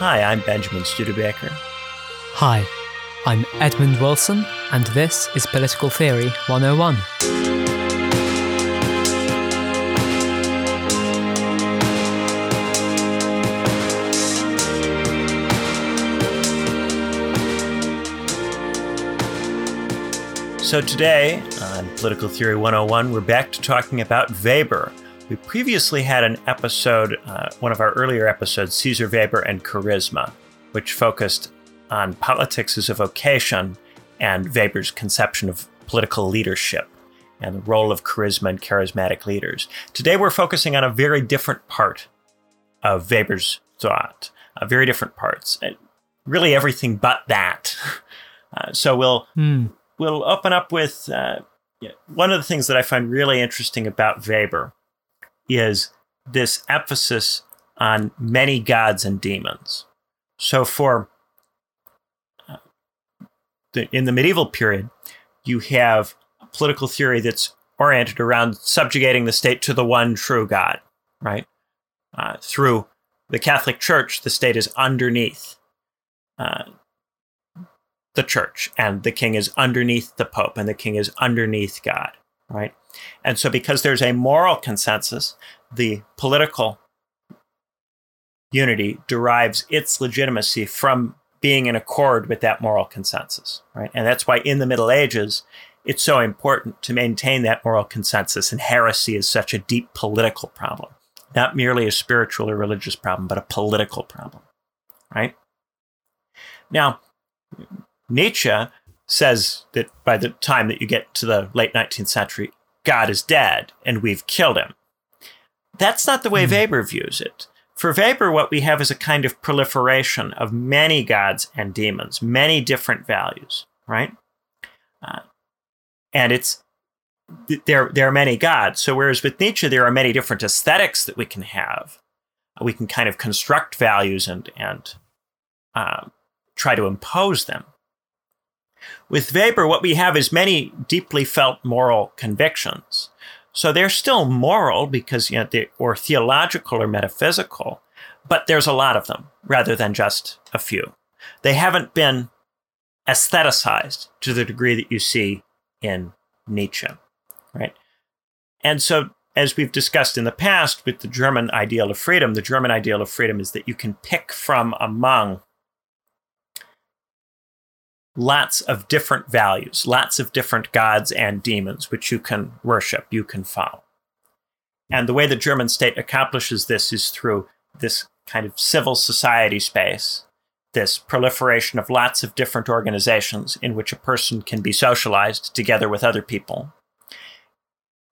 Hi, I'm Benjamin Studebaker. Hi, I'm Edmund Wilson, and this is Political Theory 101. So today on Political Theory 101, we're back to talking about Weber. We previously had an episode, uh, one of our earlier episodes, Caesar Weber and Charisma, which focused on politics as a vocation and Weber's conception of political leadership and the role of charisma and charismatic leaders. Today we're focusing on a very different part of Weber's thought, uh, very different parts, really everything but that. Uh, so we'll mm we'll open up with uh, one of the things that I find really interesting about Weber is this emphasis on many gods and demons. So, for uh, the, in the medieval period, you have a political theory that's oriented around subjugating the state to the one true God, right? Uh, through the Catholic Church, the state is underneath uh, the church and the king is underneath the pope and the king is underneath God, right? And so, because there's a moral consensus, the political unity derives its legitimacy from being in accord with that moral consensus, right? And that's why in the Middle Ages, it's so important to maintain that moral consensus. And heresy is such a deep political problem, not merely a spiritual or religious problem, but a political problem, right? Now, Nietzsche says that by the time that you get to the late 19th century, God is dead and we've killed him. That's not the way mm. Weber views it. For Weber, what we have is a kind of proliferation of many gods and demons, many different values, right? Uh, and it's there. There are many gods. So whereas with Nietzsche, there are many different aesthetics that we can have, we can kind of construct values and and uh, try to impose them. With Weber, what we have is many deeply felt moral convictions. So they're still moral because, you know, they, or theological or metaphysical, but there's a lot of them rather than just a few. They haven't been aestheticized to the degree that you see in Nietzsche, right? And so, as we've discussed in the past with the German ideal of freedom, the German ideal of freedom is that you can pick from among lots of different values, lots of different gods and demons which you can worship, you can follow. And the way the German state accomplishes this is through this kind of civil society space, this proliferation of lots of different organizations in which a person can be socialized together with other people,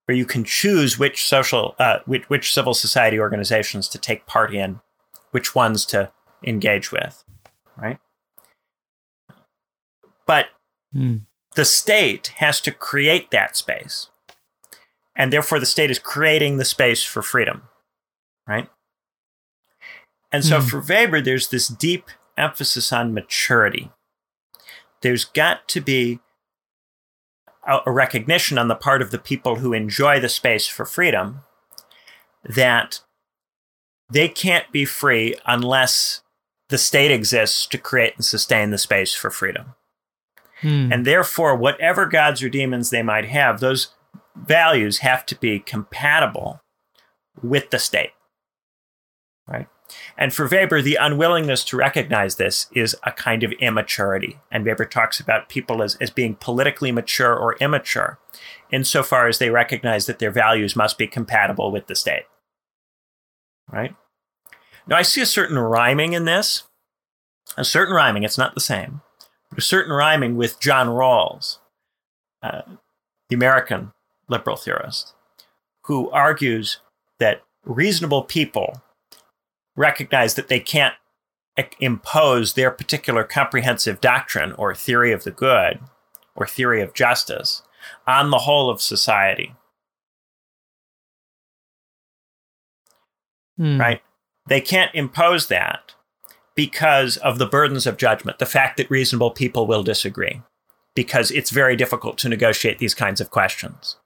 where you can choose which social, uh, which, which civil society organizations to take part in, which ones to engage with, right? But mm. the state has to create that space. And therefore, the state is creating the space for freedom, right? And so mm. for Weber, there's this deep emphasis on maturity. There's got to be a, a recognition on the part of the people who enjoy the space for freedom that they can't be free unless the state exists to create and sustain the space for freedom. Hmm. And therefore, whatever gods or demons they might have, those values have to be compatible with the state. Right? And for Weber, the unwillingness to recognize this is a kind of immaturity. And Weber talks about people as, as being politically mature or immature insofar as they recognize that their values must be compatible with the state. Right? Now, I see a certain rhyming in this. A certain rhyming, it's not the same certain rhyming with John Rawls, uh, the American liberal theorist, who argues that reasonable people recognize that they can't impose their particular comprehensive doctrine or theory of the good or theory of justice on the whole of society. Mm. Right? They can't impose that because of the burdens of judgment, the fact that reasonable people will disagree, because it's very difficult to negotiate these kinds of questions.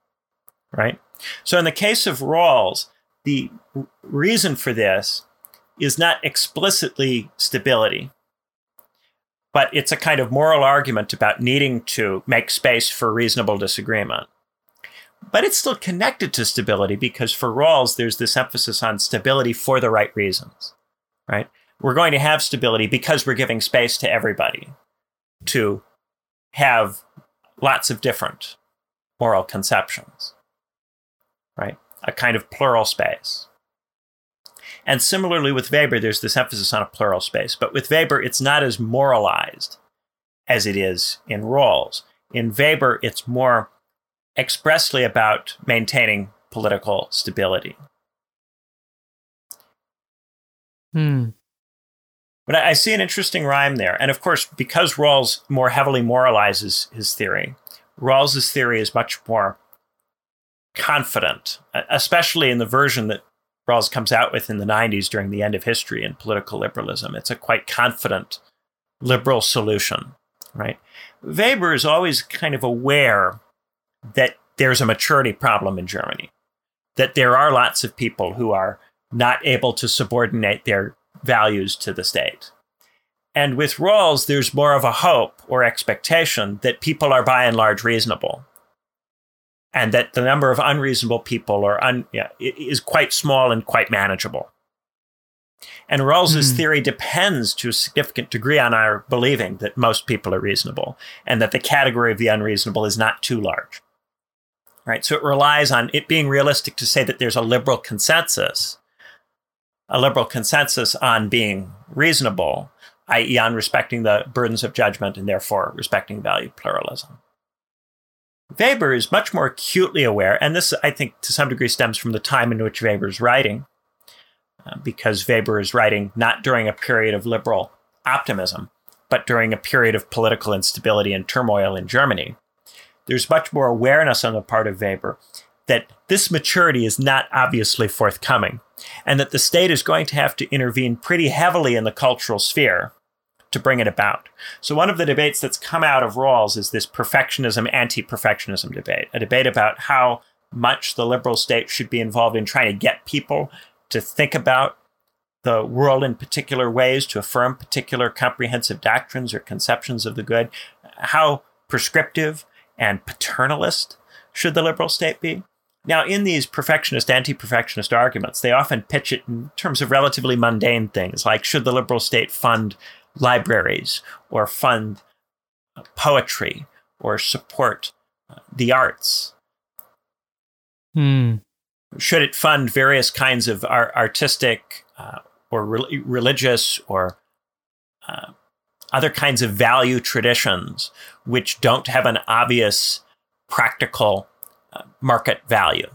Right? So, in the case of Rawls, the reason for this is not explicitly stability, but it's a kind of moral argument about needing to make space for reasonable disagreement. But it's still connected to stability because for Rawls, there's this emphasis on stability for the right reasons, right? We're going to have stability because we're giving space to everybody to have lots of different moral conceptions, right? A kind of plural space. And similarly with Weber, there's this emphasis on a plural space. But with Weber, it's not as moralized as it is in Rawls. In Weber, it's more expressly about maintaining political stability. Hmm. But I see an interesting rhyme there. And of course, because Rawls more heavily moralizes his theory, Rawls's theory is much more confident, especially in the version that Rawls comes out with in the 90s during the end of history and political liberalism. It's a quite confident liberal solution, right? Weber is always kind of aware that there's a maturity problem in Germany, that there are lots of people who are not able to subordinate their values to the state. And with Rawls, there's more of a hope or expectation that people are by and large reasonable. And that the number of unreasonable people are un, yeah, is quite small and quite manageable. And Rawls's mm. theory depends to a significant degree on our believing that most people are reasonable and that the category of the unreasonable is not too large. Right? So it relies on it being realistic to say that there's a liberal consensus, a liberal consensus on being reasonable, i.e., on respecting the burdens of judgment and therefore respecting value pluralism. Weber is much more acutely aware, and this, I think, to some degree stems from the time in which Weber is writing, uh, because Weber is writing not during a period of liberal optimism, but during a period of political instability and turmoil in Germany. There's much more awareness on the part of Weber that this maturity is not obviously forthcoming, and that the state is going to have to intervene pretty heavily in the cultural sphere to bring it about. So, one of the debates that's come out of Rawls is this perfectionism anti perfectionism debate, a debate about how much the liberal state should be involved in trying to get people to think about the world in particular ways, to affirm particular comprehensive doctrines or conceptions of the good. How prescriptive and paternalist should the liberal state be? Now, in these perfectionist, anti perfectionist arguments, they often pitch it in terms of relatively mundane things like should the liberal state fund libraries or fund poetry or support uh, the arts? Hmm. Should it fund various kinds of artistic uh, or re- religious or uh, other kinds of value traditions which don't have an obvious practical uh, market value?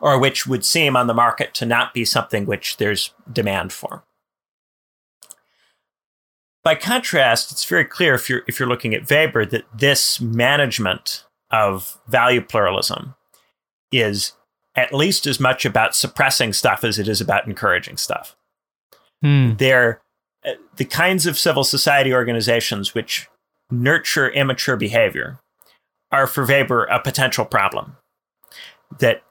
or which would seem on the market to not be something which there's demand for. By contrast, it's very clear if you're if you're looking at Weber that this management of value pluralism is at least as much about suppressing stuff as it is about encouraging stuff. Hmm. They're uh, the kinds of civil society organizations which nurture immature behavior are for Weber a potential problem that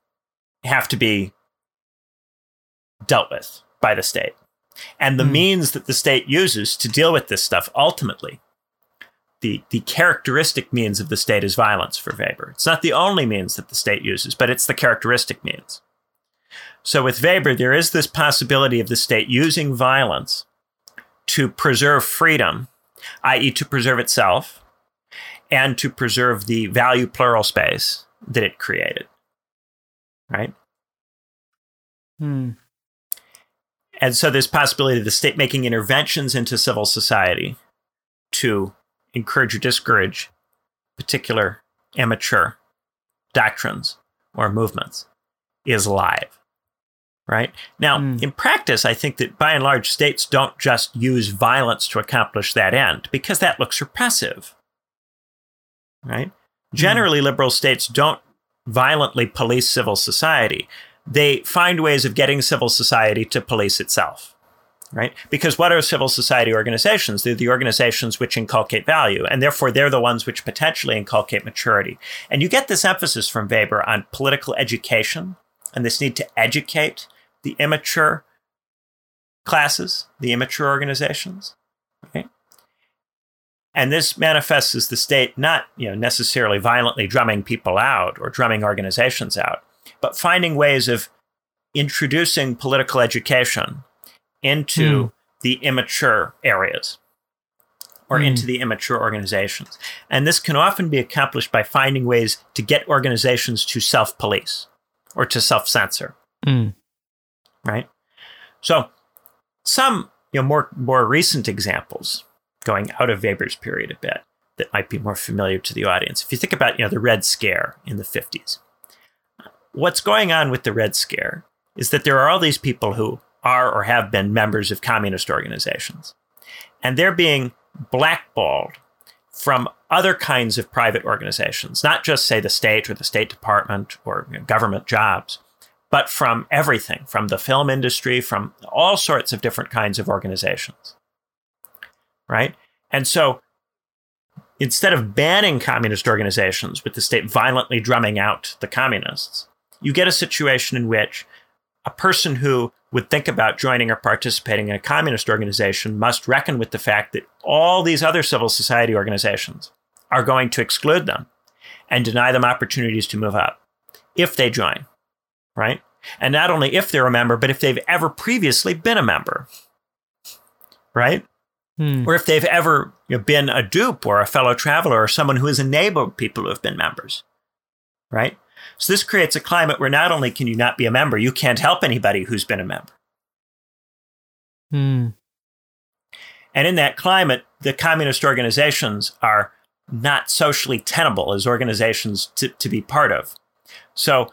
have to be dealt with by the state and the mm. means that the state uses to deal with this stuff ultimately the, the characteristic means of the state is violence for Weber. It's not the only means that the state uses, but it's the characteristic means. So with Weber, there is this possibility of the state using violence to preserve freedom, i.e., to preserve itself, and to preserve the value plural space that it created. Right? Hmm. And so there's possibility of the state making interventions into civil society to encourage or discourage particular immature doctrines or movements is live. Right? Now, mm. in practice, I think that by and large, states don't just use violence to accomplish that end because that looks repressive. Right? Mm. Generally, liberal states don't violently police civil society they find ways of getting civil society to police itself. Right? Because what are civil society organizations? They're the organizations which inculcate value, and therefore they're the ones which potentially inculcate maturity. And you get this emphasis from Weber on political education and this need to educate the immature classes, the immature organizations. Right? And this manifests as the state not you know, necessarily violently drumming people out or drumming organizations out, but finding ways of introducing political education into mm. the immature areas or mm. into the immature organizations. And this can often be accomplished by finding ways to get organizations to self police or to self censor. Mm. Right? So, some you know, more, more recent examples going out of Weber's period a bit that might be more familiar to the audience. If you think about you know, the Red Scare in the 50s, what's going on with the Red Scare is that there are all these people who are or have been members of communist organizations, and they're being blackballed from other kinds of private organizations, not just, say, the state or the State Department or you know, government jobs, but from everything, from the film industry, from all sorts of different kinds of organizations. Right? And so instead of banning communist organizations with the state violently drumming out the communists, you get a situation in which a person who would think about joining or participating in a communist organization must reckon with the fact that all these other civil society organizations are going to exclude them and deny them opportunities to move up if they join, right? And not only if they're a member, but if they've ever previously been a member, right? Hmm. Or if they've ever you know, been a dupe or a fellow traveler or someone who has enabled people who have been members, right? So this creates a climate where not only can you not be a member, you can't help anybody who's been a member. Hmm. And in that climate, the communist organizations are not socially tenable as organizations to, to be part of. So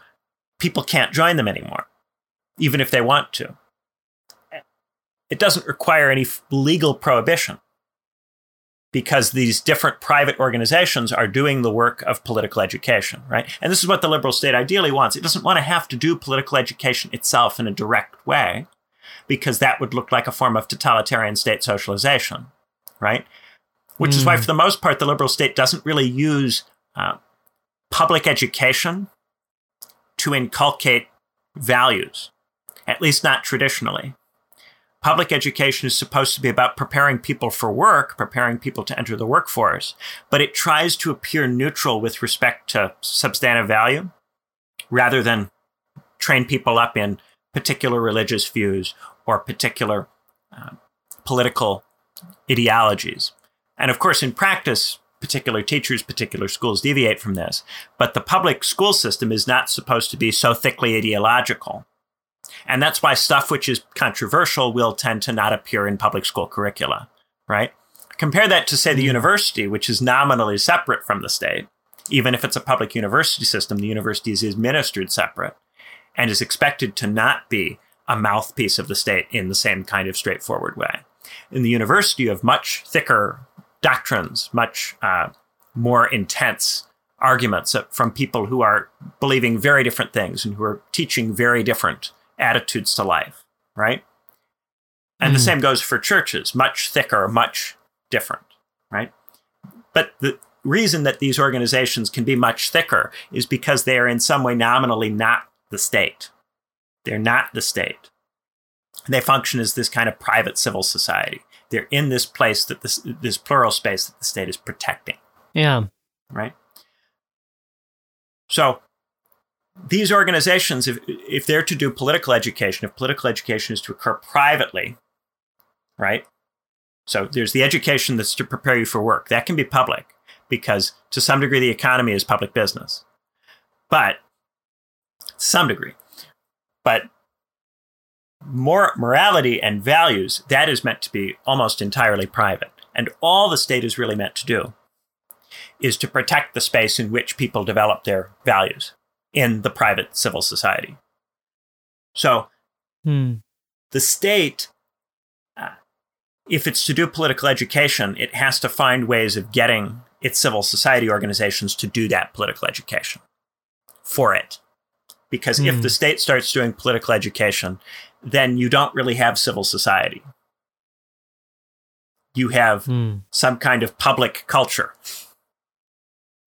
people can't join them anymore, even if they want to. It doesn't require any legal prohibition because these different private organizations are doing the work of political education, right? And this is what the liberal state ideally wants. It doesn't want to have to do political education itself in a direct way because that would look like a form of totalitarian state socialization, right? Which mm. is why, hmm. for the most part, the liberal state doesn't really use uh, public education to inculcate values, at least not traditionally public education is supposed to be about preparing people for work, preparing people to enter the workforce, but it tries to appear neutral with respect to substantive value rather than train people up in particular religious views or particular uh, political ideologies. And of course, in practice, particular teachers, particular schools deviate from this. But the public school system is not supposed to be so thickly ideological and that's why stuff which is controversial will tend to not appear in public school curricula, right? Compare that to, say, the university, which is nominally separate from the state. Even if it's a public university system, the university is administered separate and is expected to not be a mouthpiece of the state in the same kind of straightforward way. In the university, you have much thicker doctrines, much uh, more intense arguments from people who are believing very different things and who are teaching very different attitudes to life, right? And mm. the hmm. same goes for churches, much thicker, much different, right? But the reason that these organizations can be much thicker is because they are in some way nominally not the state. They're not the state. They function as this kind of private civil society. They're in this place that this this plural space that the state is protecting. Yeah. Right. So these organizations, if, if they're to do political education, if political education is to occur privately, right? So there's the education that's to prepare you for work. That can be public because to some degree the economy is public business. But some degree. But more morality and values, that is meant to be almost entirely private. And all the state is really meant to do is to protect the space in which people develop their values in the private civil society. So hmm. the state, uh, if it's to do political education, it has to find ways of getting its civil society organizations to do that political education for it. Because if the hmm. state starts doing political education, then you don't really have civil society. You have hmm. some kind of public culture,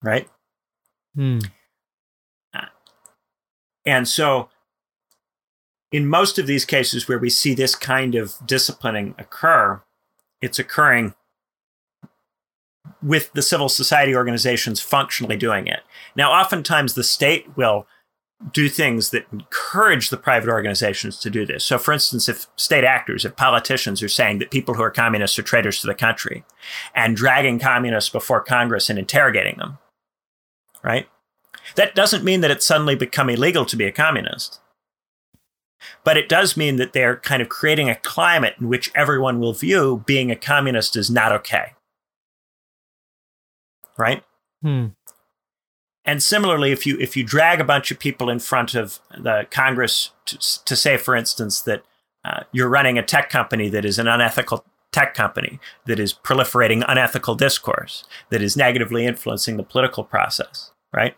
right? And so in most of these cases where we see this kind of disciplining occur, it's occurring with the civil society organizations functionally doing it. Now, oftentimes the state will do things that encourage the private organizations to do this. So, for instance, if state actors, if politicians are saying that people who are communists are traitors to the country and dragging communists before Congress and interrogating them, right? That doesn't mean that it's suddenly become illegal to be a communist. But it does mean that they're kind of creating a climate in which everyone will view being a communist is not okay. Right? Hmm. And similarly, if you if you drag a bunch of people in front of the Congress to, to say, for instance, that uh, you're running a tech company that is an unethical tech company that is proliferating unethical discourse that is negatively influencing the political process, right?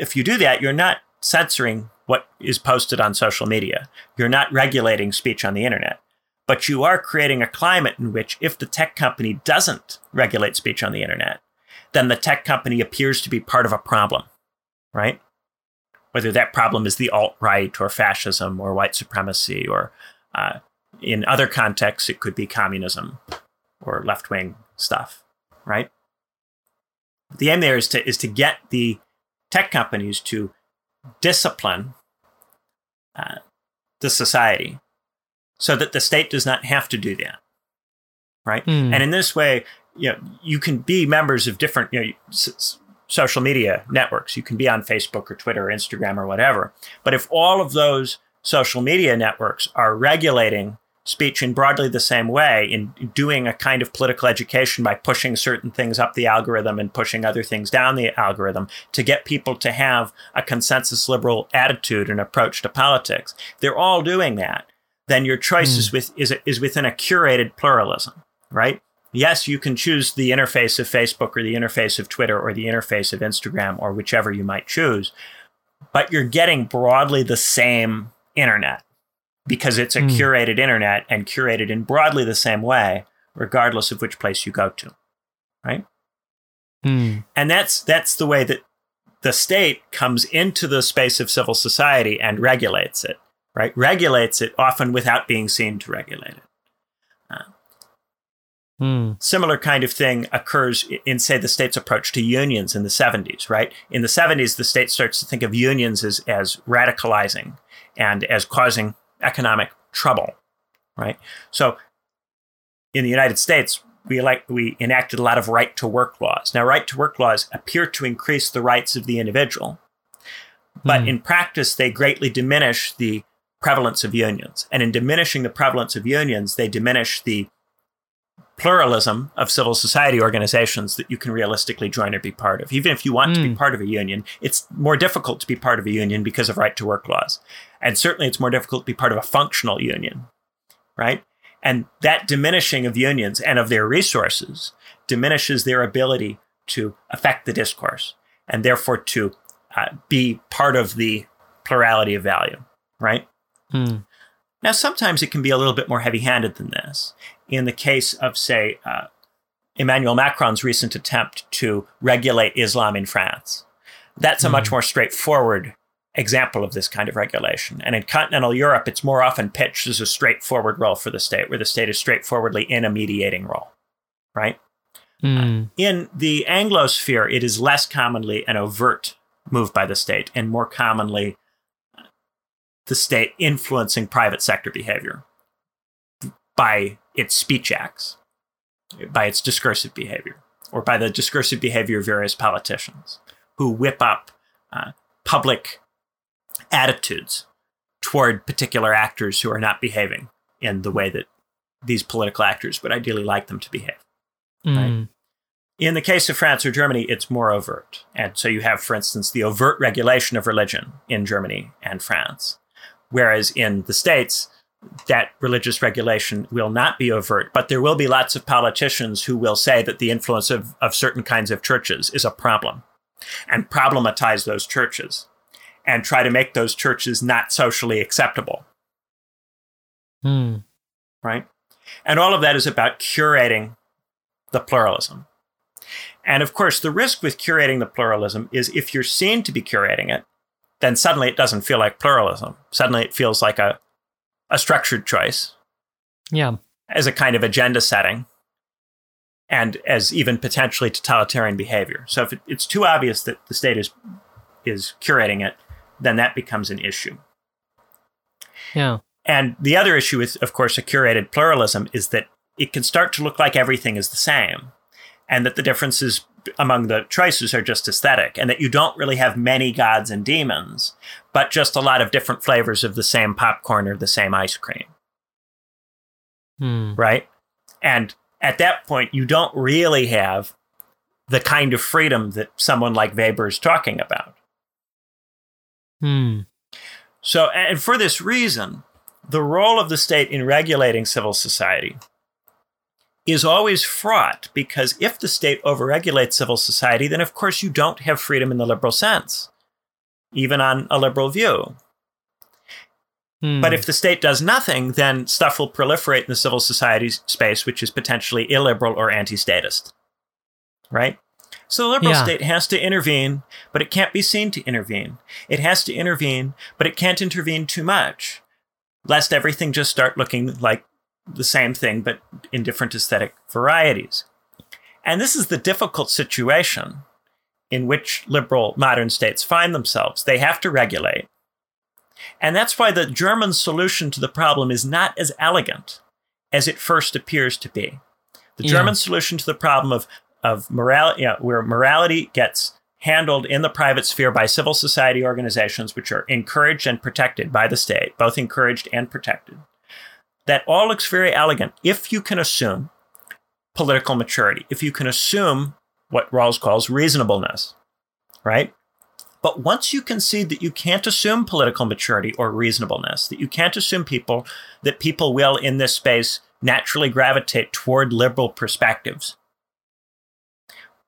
If you do that, you're not censoring what is posted on social media. You're not regulating speech on the internet. But you are creating a climate in which, if the tech company doesn't regulate speech on the internet, then the tech company appears to be part of a problem, right? Whether that problem is the alt right or fascism or white supremacy, or uh, in other contexts, it could be communism or left wing stuff, right? The aim there is to, is to get the tech companies to discipline uh, the society so that the state does not have to do that right? Mm. and in this way you know you can be members of different you know s- social media networks. You can be on facebook or twitter or instagram or whatever. But if all of those social media networks are regulating speech in broadly the same way in doing a kind of political education by pushing certain things up the algorithm and pushing other things down the algorithm to get people to have a consensus liberal attitude and approach to politics. They're all doing that. Then your choice is hmm. with is is within a curated pluralism, right? Yes, you can choose the interface of Facebook or the interface of Twitter or the interface of Instagram or whichever you might choose, but you're getting broadly the same internet because it's a Hmm. curated internet and curated in broadly the same way, regardless of which place you go to. Right? Hmm. And that's that's the way that the state comes into the space of civil society and regulates it, right? Regulates it often without being seen to regulate it. Hmm. Similar kind of thing occurs in, say, the state's approach to unions in the 70s, right? In the 70s, the state starts to think of unions as, as radicalizing and as causing economic trouble, right? So in the United States, we like we enacted a lot of right to work laws. Now, right to work laws appear to increase the rights of the individual, but Hmm. in practice, they greatly diminish the prevalence of unions. And in diminishing the prevalence of unions, they diminish the pluralism of civil society organizations that you can realistically join or be part of. Even if you want to be Mm. part of a union, it's more difficult to be part of a union because of right to work laws. And certainly it's more difficult to be part of a functional union, right? And that diminishing of unions and of their resources diminishes their ability to affect the discourse and therefore to uh, be part of the plurality of value, right? Hmm. Now, sometimes it can be a little bit more heavy handed than this. In the case of, say, uh, Emmanuel Macron's recent attempt to regulate Islam in France, that's a much more straightforward example of this kind of regulation. And in continental Europe, it's more often pitched as a straightforward role for the state, where the state is straightforwardly in a mediating role, right? Hmm. In the Anglosphere, it is less commonly an overt move by the state and more commonly the state influencing private sector behavior by its speech acts, by its discursive behavior, or by the discursive behavior of various politicians who whip up uh, public attitudes toward particular actors who are not behaving in the way that these political actors would ideally like them to behave. Hmm. In the case of France or Germany, it's more overt. And so you have, for instance, the overt regulation of religion in Germany and France. Whereas in the States, that religious regulation will not be overt, but there will be lots of politicians who will say that the influence of, of certain kinds of churches is a problem and problematize those churches and try to make those churches not socially acceptable Hmm. right? And all of that is about curating the pluralism. And of course, the risk with curating the pluralism is if you're seen to be curating it, then suddenly it doesn't feel like pluralism. Suddenly it feels like a a structured choice. Yeah. As a kind of agenda setting and as even potentially totalitarian behavior. So if it, it's too obvious that the state is is curating it, then that becomes an issue. Yeah. And the other issue with, of course, a curated pluralism is that it can start to look like everything is the same and that the differences among the choices are just aesthetic and that you don't really have many gods and demons, but just a lot of different flavors of the same popcorn or the same ice cream. Hmm. Right? And at that point, you don't really have the kind of freedom that someone like Weber is talking about. Hmm. So, and for this reason, the role of the state in regulating civil society is always fraught because if the state overregulates civil society, then of course you don't have freedom in the liberal sense, even on a liberal view. Hmm. But if the state does nothing, then stuff will proliferate in the civil society space, which is potentially illiberal or anti statist. Right? So the liberal Yeah. state has to intervene, but it can't be seen to intervene. It has to intervene, but it can't intervene too much, lest everything just start looking like the same thing, but in different aesthetic varieties. And this is the difficult situation in which liberal modern states find themselves. They have to regulate. And that's why the German solution to the problem is not as elegant as it first appears to be. The Yeah. German solution to the problem of, of morality, yeah, where morality gets handled in the private sphere by civil society organizations, which are encouraged and protected by the state, both encouraged and protected. That all looks very elegant if you can assume political maturity, if you can assume what Rawls calls reasonableness, right? But once you concede that you can't assume political maturity or reasonableness, that you can't assume people that people will in this space naturally gravitate toward liberal perspectives,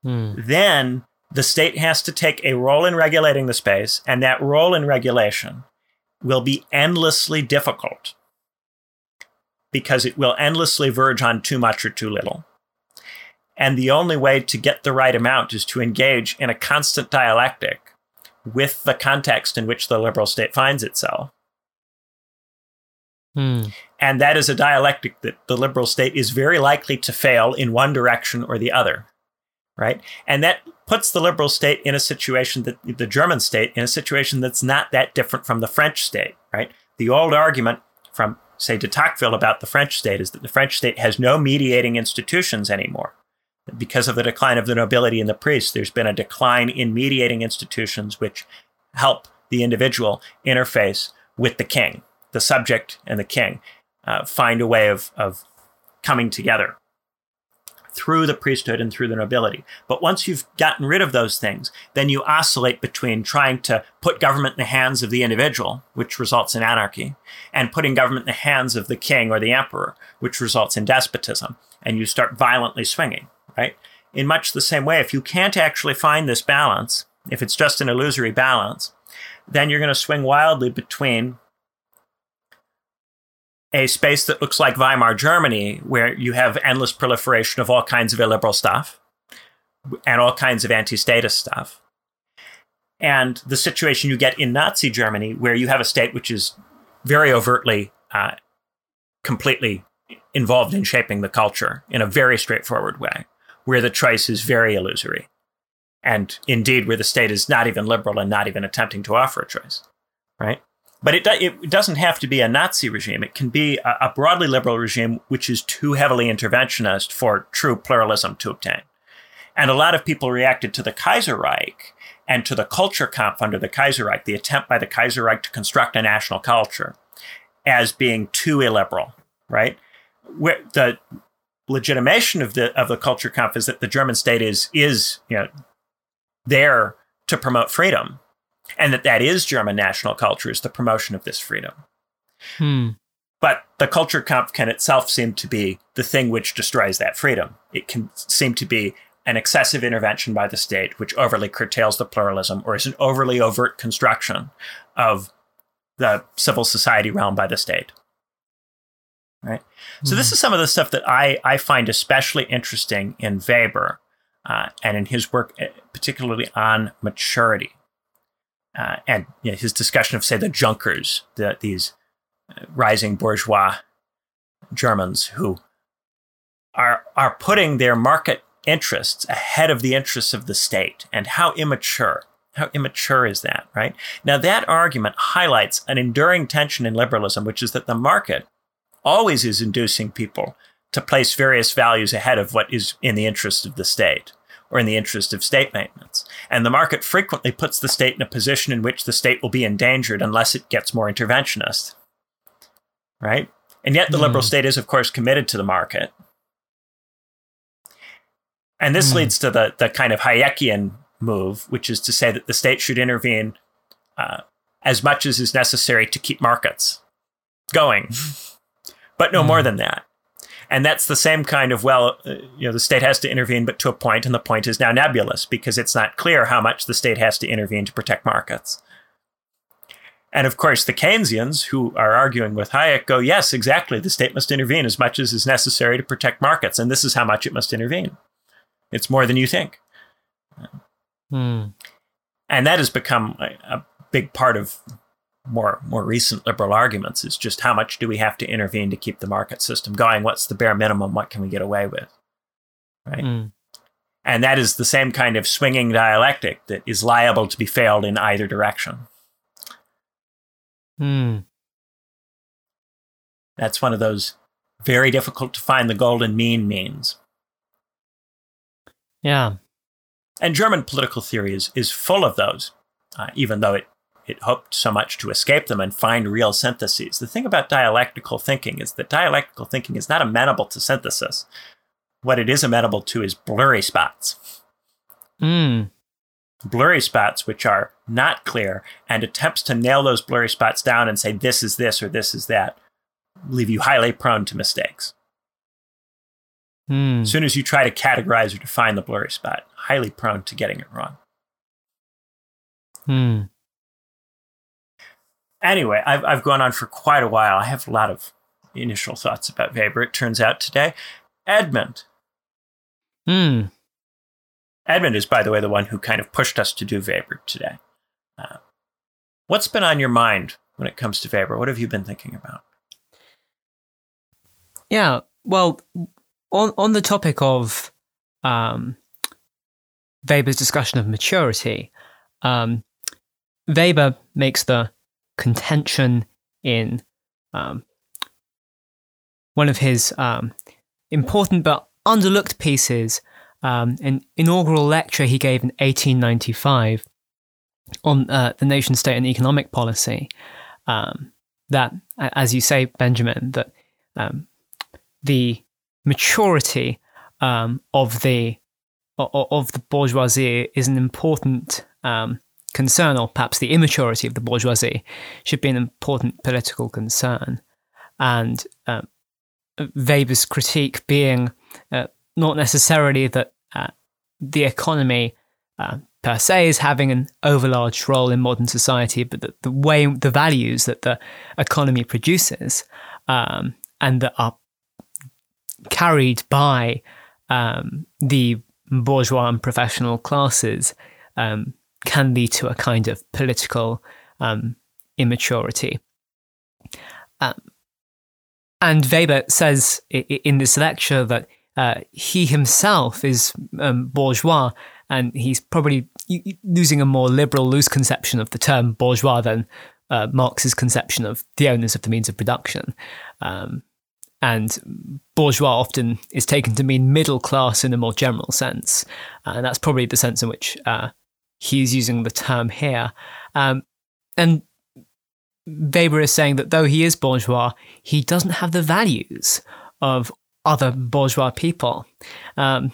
Hmm. then the state has to take a role in regulating the space, and that role in regulation will be endlessly difficult because it will endlessly verge on too much or too little. And the only way to get the right amount is to engage in a constant dialectic with the context in which the liberal state finds itself. Hmm. And that is a dialectic that the liberal state is very likely to fail in one direction or the other, right? And that puts the liberal state in a situation that the German state in a situation that's not that different from the French state, right? The old argument from, say, de Tocqueville about the French state is that the French state has no mediating institutions anymore. Because of the decline of the nobility and the priests, there's been a decline in mediating institutions which help the individual interface with the king, the subject and the king, uh, find a way of, of coming together through the priesthood and through the nobility. But once you've gotten rid of those things, then you oscillate between trying to put government in the hands of the individual, which results in anarchy, and putting government in the hands of the king or the emperor, which results in despotism. And you start violently swinging, right? In much the same way, if you can't actually find this balance, if it's just an illusory balance, then you're going to swing wildly between a space that looks like Weimar Germany, where you have endless proliferation of all kinds of illiberal stuff and all kinds of anti statist stuff. And the situation you get in Nazi Germany, where you have a state which is very overtly, uh, completely involved in shaping the culture in a very straightforward way, where the choice is very illusory. And indeed, where the state is not even liberal and not even attempting to offer a choice, right? But it, do, it doesn't have to be a Nazi regime. It can be a, a broadly liberal regime which is too heavily interventionist for true pluralism to obtain. And a lot of people reacted to the Kaiserreich and to the Kulturkampf under the Kaiserreich, the attempt by the Kaiserreich to construct a national culture, as being too illiberal, right? Where the legitimation of the of the Kulturkampf is that the German state is is you know there to promote freedom, and that that is German national culture is the promotion of this freedom. Hmm. But the Kulturkampf can itself seem to be the thing which destroys that freedom. It can seem to be an excessive intervention by the state, which overly curtails the pluralism, or is an overly overt construction of the civil society realm by the state. Right. So this is some of the stuff that I, I find especially interesting in Weber uh, and in his work, uh, particularly on maturity. Uh, and you know, his discussion of, say, the Junkers, the, these rising bourgeois Germans who are are putting their market interests ahead of the interests of the state and how immature how immature is that right now that argument highlights an enduring tension in liberalism which is that the market always is inducing people to place various values ahead of what is in the interest of the state or in the interest of state maintenance. And the market frequently puts the state in a position in which the state will be endangered unless it gets more interventionist. Right? And yet the mm. liberal state is, of course, committed to the market. And this mm. leads to the, the kind of Hayekian move, which is to say that the state should intervene uh, as much as is necessary to keep markets going, but no mm. more than that. And that's the same kind of, well, uh, you know, the state has to intervene, but to a point, and the point is now nebulous because it's not clear how much the state has to intervene to protect markets. And of course, the Keynesians who are arguing with Hayek go, yes, exactly, the state must intervene as much as is necessary to protect markets. And this is how much it must intervene. It's more than you think. Hmm. And that has become a, a big part of more more recent liberal arguments is just how much do we have to intervene to keep the market system going? What's the bare minimum? What can we get away with? Right. Mm. And that is the same kind of swinging dialectic that is liable to be failed in either direction. Hmm. That's one of those very difficult to find the golden mean means. Yeah. And German political theory is, is full of those, uh, even though it it hoped so much to escape them and find real syntheses. The thing about dialectical thinking is that dialectical thinking is not amenable to synthesis. What it is amenable to is blurry spots. Mm. Blurry spots, which are not clear, and attempts to nail those blurry spots down and say this is this or this is that leave you highly prone to mistakes. Mm. As soon as you try to categorize or define the blurry spot, highly prone to getting it wrong. Hmm. Anyway, I've, I've gone on for quite a while. I have a lot of initial thoughts about Weber, it turns out today. Edmund. Hmm. Edmund is, by the way, the one who kind of pushed us to do Weber today. Uh, what's been on your mind when it comes to Weber? What have you been thinking about? Yeah, well, on on the topic of um, Weber's discussion of maturity, um, Weber makes the contention in um, one of his um, important but underlooked pieces, um, an inaugural lecture he gave in 1895 on uh, the nation state and economic policy. Um, that, as you say, Benjamin, that um, the maturity um, of the of the bourgeoisie is an important um, concern, or perhaps the immaturity of the bourgeoisie, should be an important political concern. And uh, Weber's critique being uh, not necessarily that uh, the economy uh, per se is having an overlarge role in modern society, but that the way, the values that the economy produces um, and that are carried by um, the bourgeois and professional classes um, can lead to a kind of political um, immaturity. Um, and Weber says in this lecture that uh, he himself is um, bourgeois, and he's probably using a more liberal, loose conception of the term bourgeois than uh, Marx's conception of the owners of the means of production. Um, and bourgeois often is taken to mean middle class in a more general sense, and that's probably the sense in which uh, he's using the term here. Um, and Weber is saying that though he is bourgeois, he doesn't have the values of other bourgeois people. Um,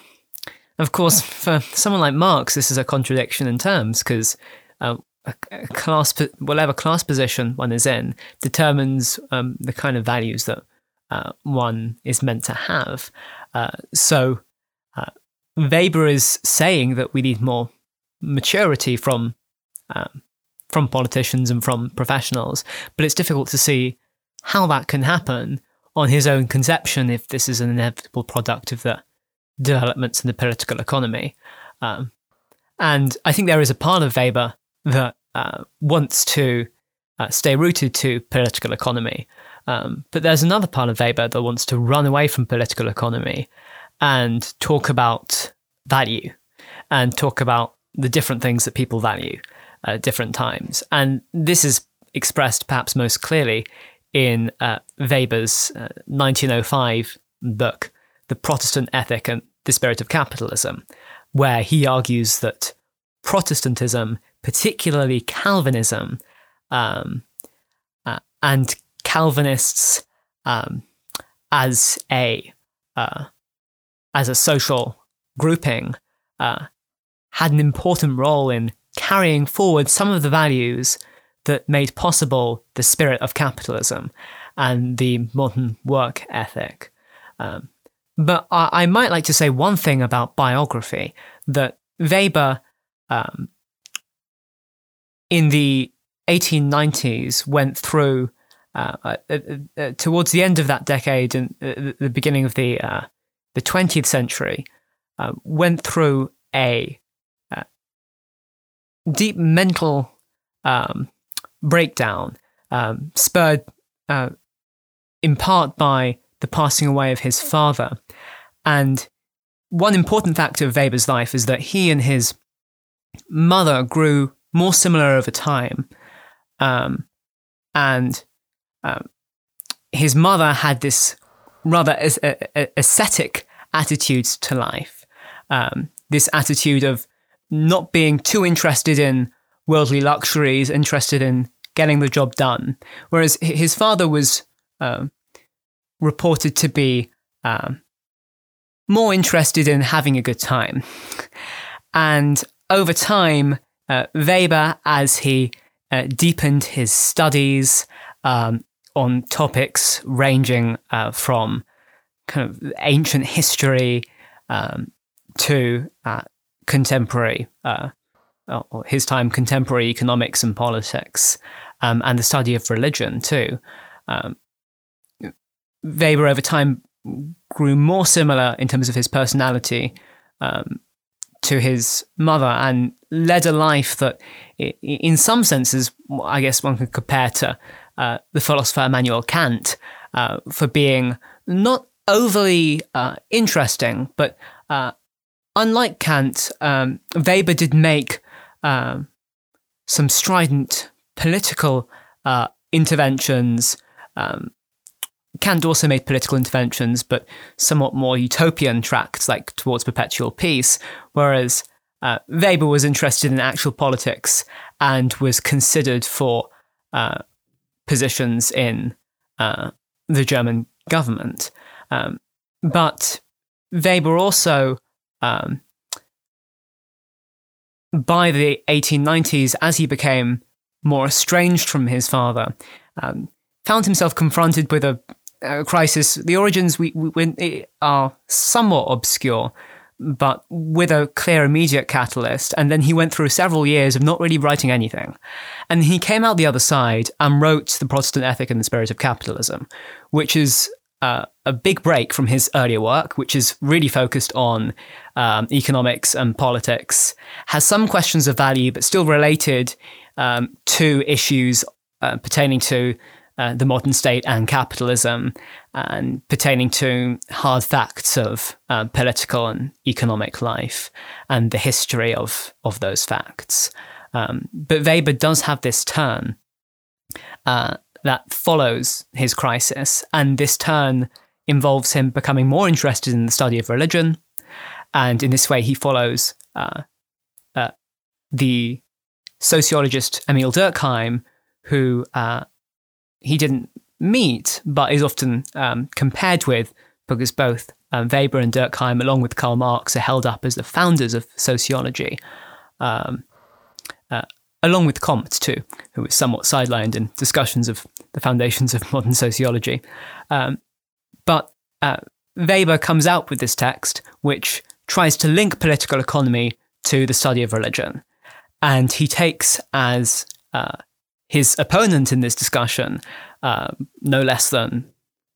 of course, for someone like Marx, this is a contradiction in terms because uh, a, class, whatever class position one is in, determines um, the kind of values that uh, one is meant to have. Uh, so uh, Weber is saying that we need more maturity from um, from politicians and from professionals, but it's difficult to see how that can happen on his own conception if this is an inevitable product of the developments in the political economy. Um, and I think there is a part of Weber that uh, wants to uh, stay rooted to political economy. Um, but there's another part of Weber that wants to run away from political economy and talk about value and talk about the different things that people value at different times. And this is expressed perhaps most clearly in uh, Weber's uh, 1905 book, The Protestant Ethic and the Spirit of Capitalism, where he argues that Protestantism, particularly Calvinism, um, uh, and Calvinists um, as a uh, as a social grouping uh, had an important role in carrying forward some of the values that made possible the spirit of capitalism and the modern work ethic. Um, but I, I, might like to say one thing about biography that Weber, um, in the 1890s, went through uh, uh, uh, uh, towards the end of that decade and uh, the beginning of the uh, the 20th century, went through a deep mental um, breakdown, um, spurred uh, in part by the passing away of his father. And one important factor of Weber's life is that he and his mother grew more similar over time. Um, and um, his mother had this rather ascetic attitude to life, um, this attitude of not being too interested in worldly luxuries, interested in getting the job done. Whereas his father was uh, reported to be uh, more interested in having a good time. And over time, uh, Weber, as he uh, deepened his studies um, on topics ranging uh, from kind of ancient history um, to uh, contemporary uh, or his time contemporary economics and politics, um, and the study of religion too. Um, Weber over time grew more similar in terms of his personality um, to his mother and led a life that, in some senses, I guess one could compare to uh, the philosopher Immanuel Kant uh, for being not overly uh, interesting, but uh, unlike Kant, um, Weber did make um, some strident political uh, interventions. Um, Kant also made political interventions, but somewhat more utopian tracts, like towards perpetual peace, whereas uh, Weber was interested in actual politics and was considered for uh, positions in uh, the German government. Um, but Weber also um, by the 1890s, as he became more estranged from his father, um, found himself confronted with a, a crisis. The origins we, we, are somewhat obscure, but with a clear immediate catalyst. And then he went through several years of not really writing anything. And he came out the other side and wrote The Protestant Ethic and the Spirit of Capitalism, which is uh, a big break from his earlier work, which is really focused on um, economics and politics, has some questions of value, but still related um, to issues uh, pertaining to uh, the modern state and capitalism, and pertaining to hard facts of uh, political and economic life and the history of, of those facts. Um, but Weber does have this turn uh, that follows his crisis, and this turn involves him becoming more interested in the study of religion, and in this way he follows uh, uh, the sociologist Emil Durkheim, who uh, he didn't meet, but is often um, compared with, because both um, Weber and Durkheim, along with Karl Marx, are held up as the founders of sociology. Um, uh, along with Comte, too, who was somewhat sidelined in discussions of the foundations of modern sociology. Um, but uh, Weber comes out with this text, which tries to link political economy to the study of religion. And he takes as uh, his opponent in this discussion, uh, no less than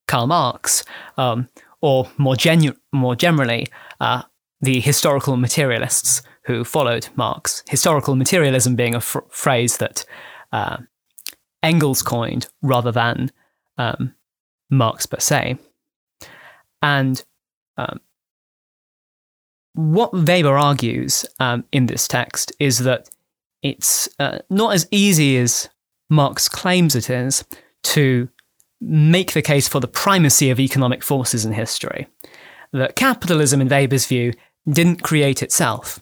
Karl Marx, um, or more, genu- more generally, uh, the historical materialists who followed Marx. Historical materialism being a fr- phrase that uh, Engels coined rather than um, Marx per se. And um, what Weber argues um, in this text is that it's uh, not as easy as Marx claims it is to make the case for the primacy of economic forces in history. That capitalism, in Weber's view, didn't create itself.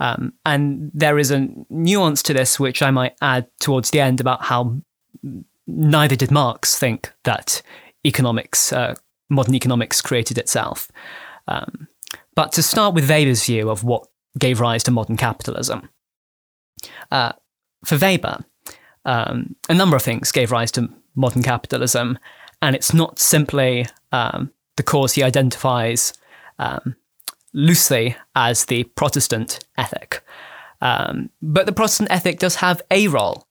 Um, and there is a nuance to this, which I might add towards the end about how neither did Marx think that economics, uh, modern economics, created itself. Um, but to start with Weber's view of what gave rise to modern capitalism, uh, for Weber, um, a number of things gave rise to modern capitalism, and it's not simply um, the cause he identifies um, loosely as the Protestant ethic. Um, but the Protestant ethic does have a role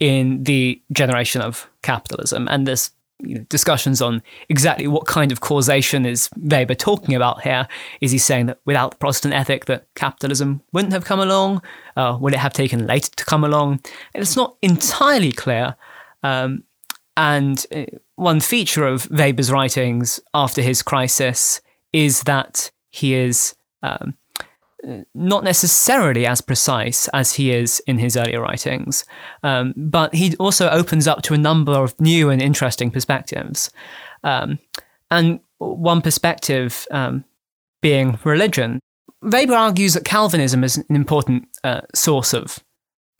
in the generation of capitalism, and there's you know, discussions on exactly what kind of causation is Weber talking about here. Is he saying that without the Protestant ethic, that capitalism wouldn't have come along? Uh, would it have taken later to come along? It's not entirely clear. Um, and uh, one feature of Weber's writings after his crisis is that he is um, not necessarily as precise as he is in his earlier writings, um, but he also opens up to a number of new and interesting perspectives. Um, and one perspective um, being religion. Weber argues that Calvinism is an important uh, source of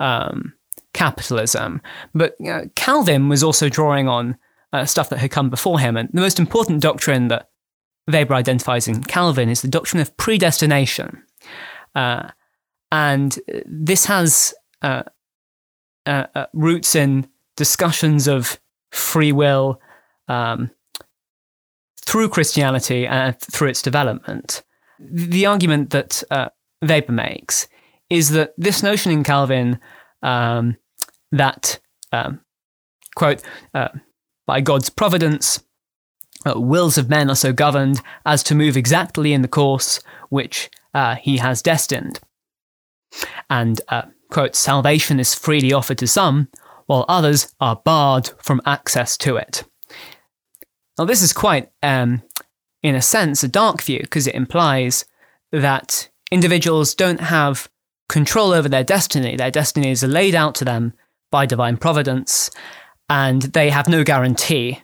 um, capitalism, but uh, Calvin was also drawing on uh, stuff that had come before him. And the most important doctrine that Weber identifies in Calvin is the doctrine of predestination. Uh, and this has uh, uh, uh, roots in discussions of free will um, through Christianity and through its development. The argument that uh, Weber makes is that this notion in Calvin um, that, um, quote, uh, by God's providence, uh, wills of men are so governed as to move exactly in the course which uh, he has destined. And, uh, quote, salvation is freely offered to some, while others are barred from access to it. Now, this is quite, um, in a sense, a dark view because it implies that individuals don't have control over their destiny. Their destiny is laid out to them by divine providence, and they have no guarantee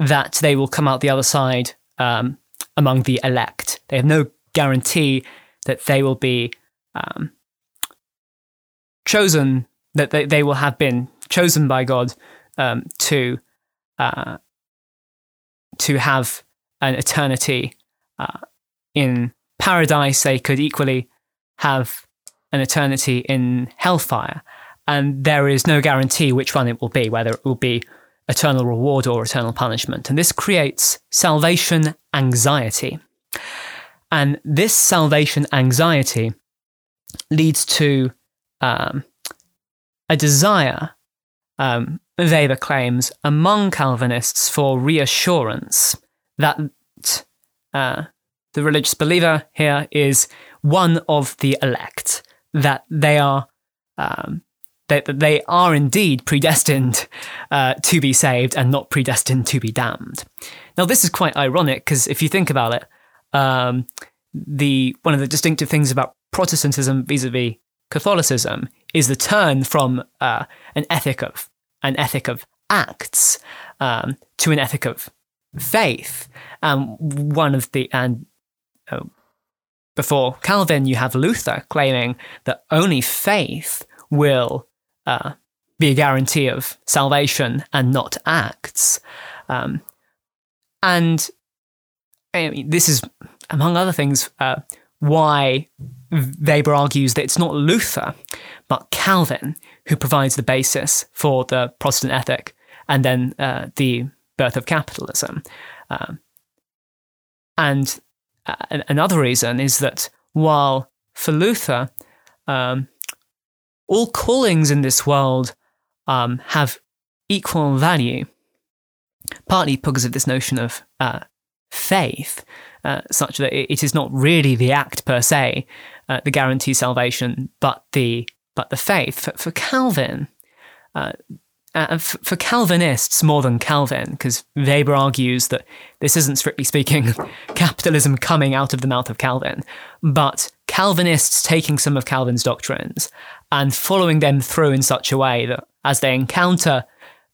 that they will come out the other side um, among the elect. They have no guarantee that they will be um, chosen, that they, they will have been chosen by God um, to uh, to have an eternity uh, in paradise. They could equally have an eternity in hellfire, and there is no guarantee which one it will be, whether it will be eternal reward or eternal punishment. And this creates salvation anxiety. And this salvation anxiety leads to um, a desire, um, Weber claims, among Calvinists for reassurance that uh, the religious believer here is one of the elect, that they are. Um, that, they are indeed predestined uh, to be saved and not predestined to be damned. Now, this is quite ironic because if you think about it, um, the one of the distinctive things about Protestantism vis-a-vis Catholicism is the turn from uh, an ethic of an ethic of acts um, to an ethic of faith. Um, one of the and uh, before Calvin, you have Luther claiming that only faith will uh, be a guarantee of salvation and not acts. Um, and I mean, this is, among other things, uh, why Weber argues that it's not Luther, but Calvin who provides the basis for the Protestant ethic and then uh, the birth of capitalism. Um, and uh, another reason is that while for Luther, um, all callings in this world um, have equal value, partly because of this notion of uh, faith, uh, such that it is not really the act per se uh, that guarantees salvation, but the but the faith. For, for Calvin, uh, uh, for Calvinists more than Calvin, because Weber argues that this isn't strictly speaking capitalism coming out of the mouth of Calvin, but Calvinists taking some of Calvin's doctrines and following them through in such a way that as they encounter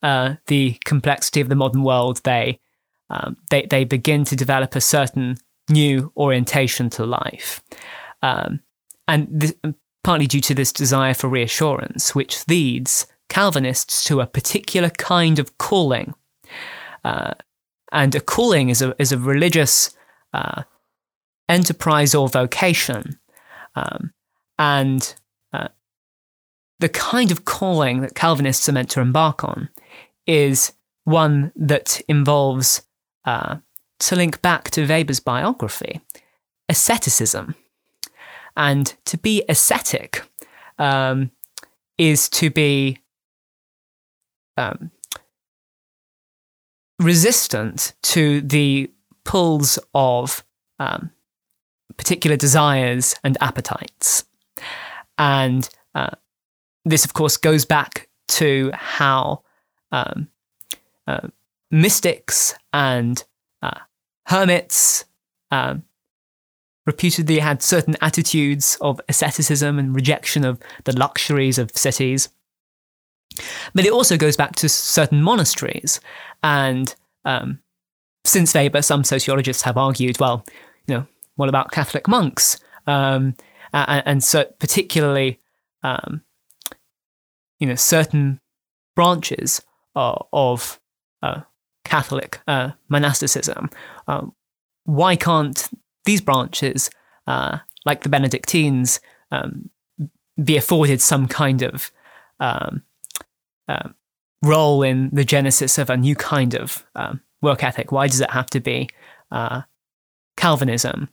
uh, the complexity of the modern world, they, um, they they begin to develop a certain new orientation to life, um, and partly due to this desire for reassurance, which leads Calvinists to a particular kind of calling. Uh, and a calling is a, is a religious uh, enterprise or vocation. Um, and the kind of calling that Calvinists are meant to embark on is one that involves, uh, to link back to Weber's biography, asceticism. And to be ascetic um, is to be um, resistant to the pulls of um, particular desires and appetites. And uh, this, of course, goes back to how um, uh, mystics and uh, hermits um, reputedly had certain attitudes of asceticism and rejection of the luxuries of cities. But it also goes back to certain monasteries. And um, since Weber, some sociologists have argued, well, you know, what about Catholic monks? Um, and, and, so particularly, um, you know, certain branches uh, of uh, Catholic uh, monasticism. Um, why can't these branches, uh, like the Benedictines, um, be afforded some kind of um, um, role in the genesis of a new kind of um, work ethic? Why does it have to be uh, Calvinism?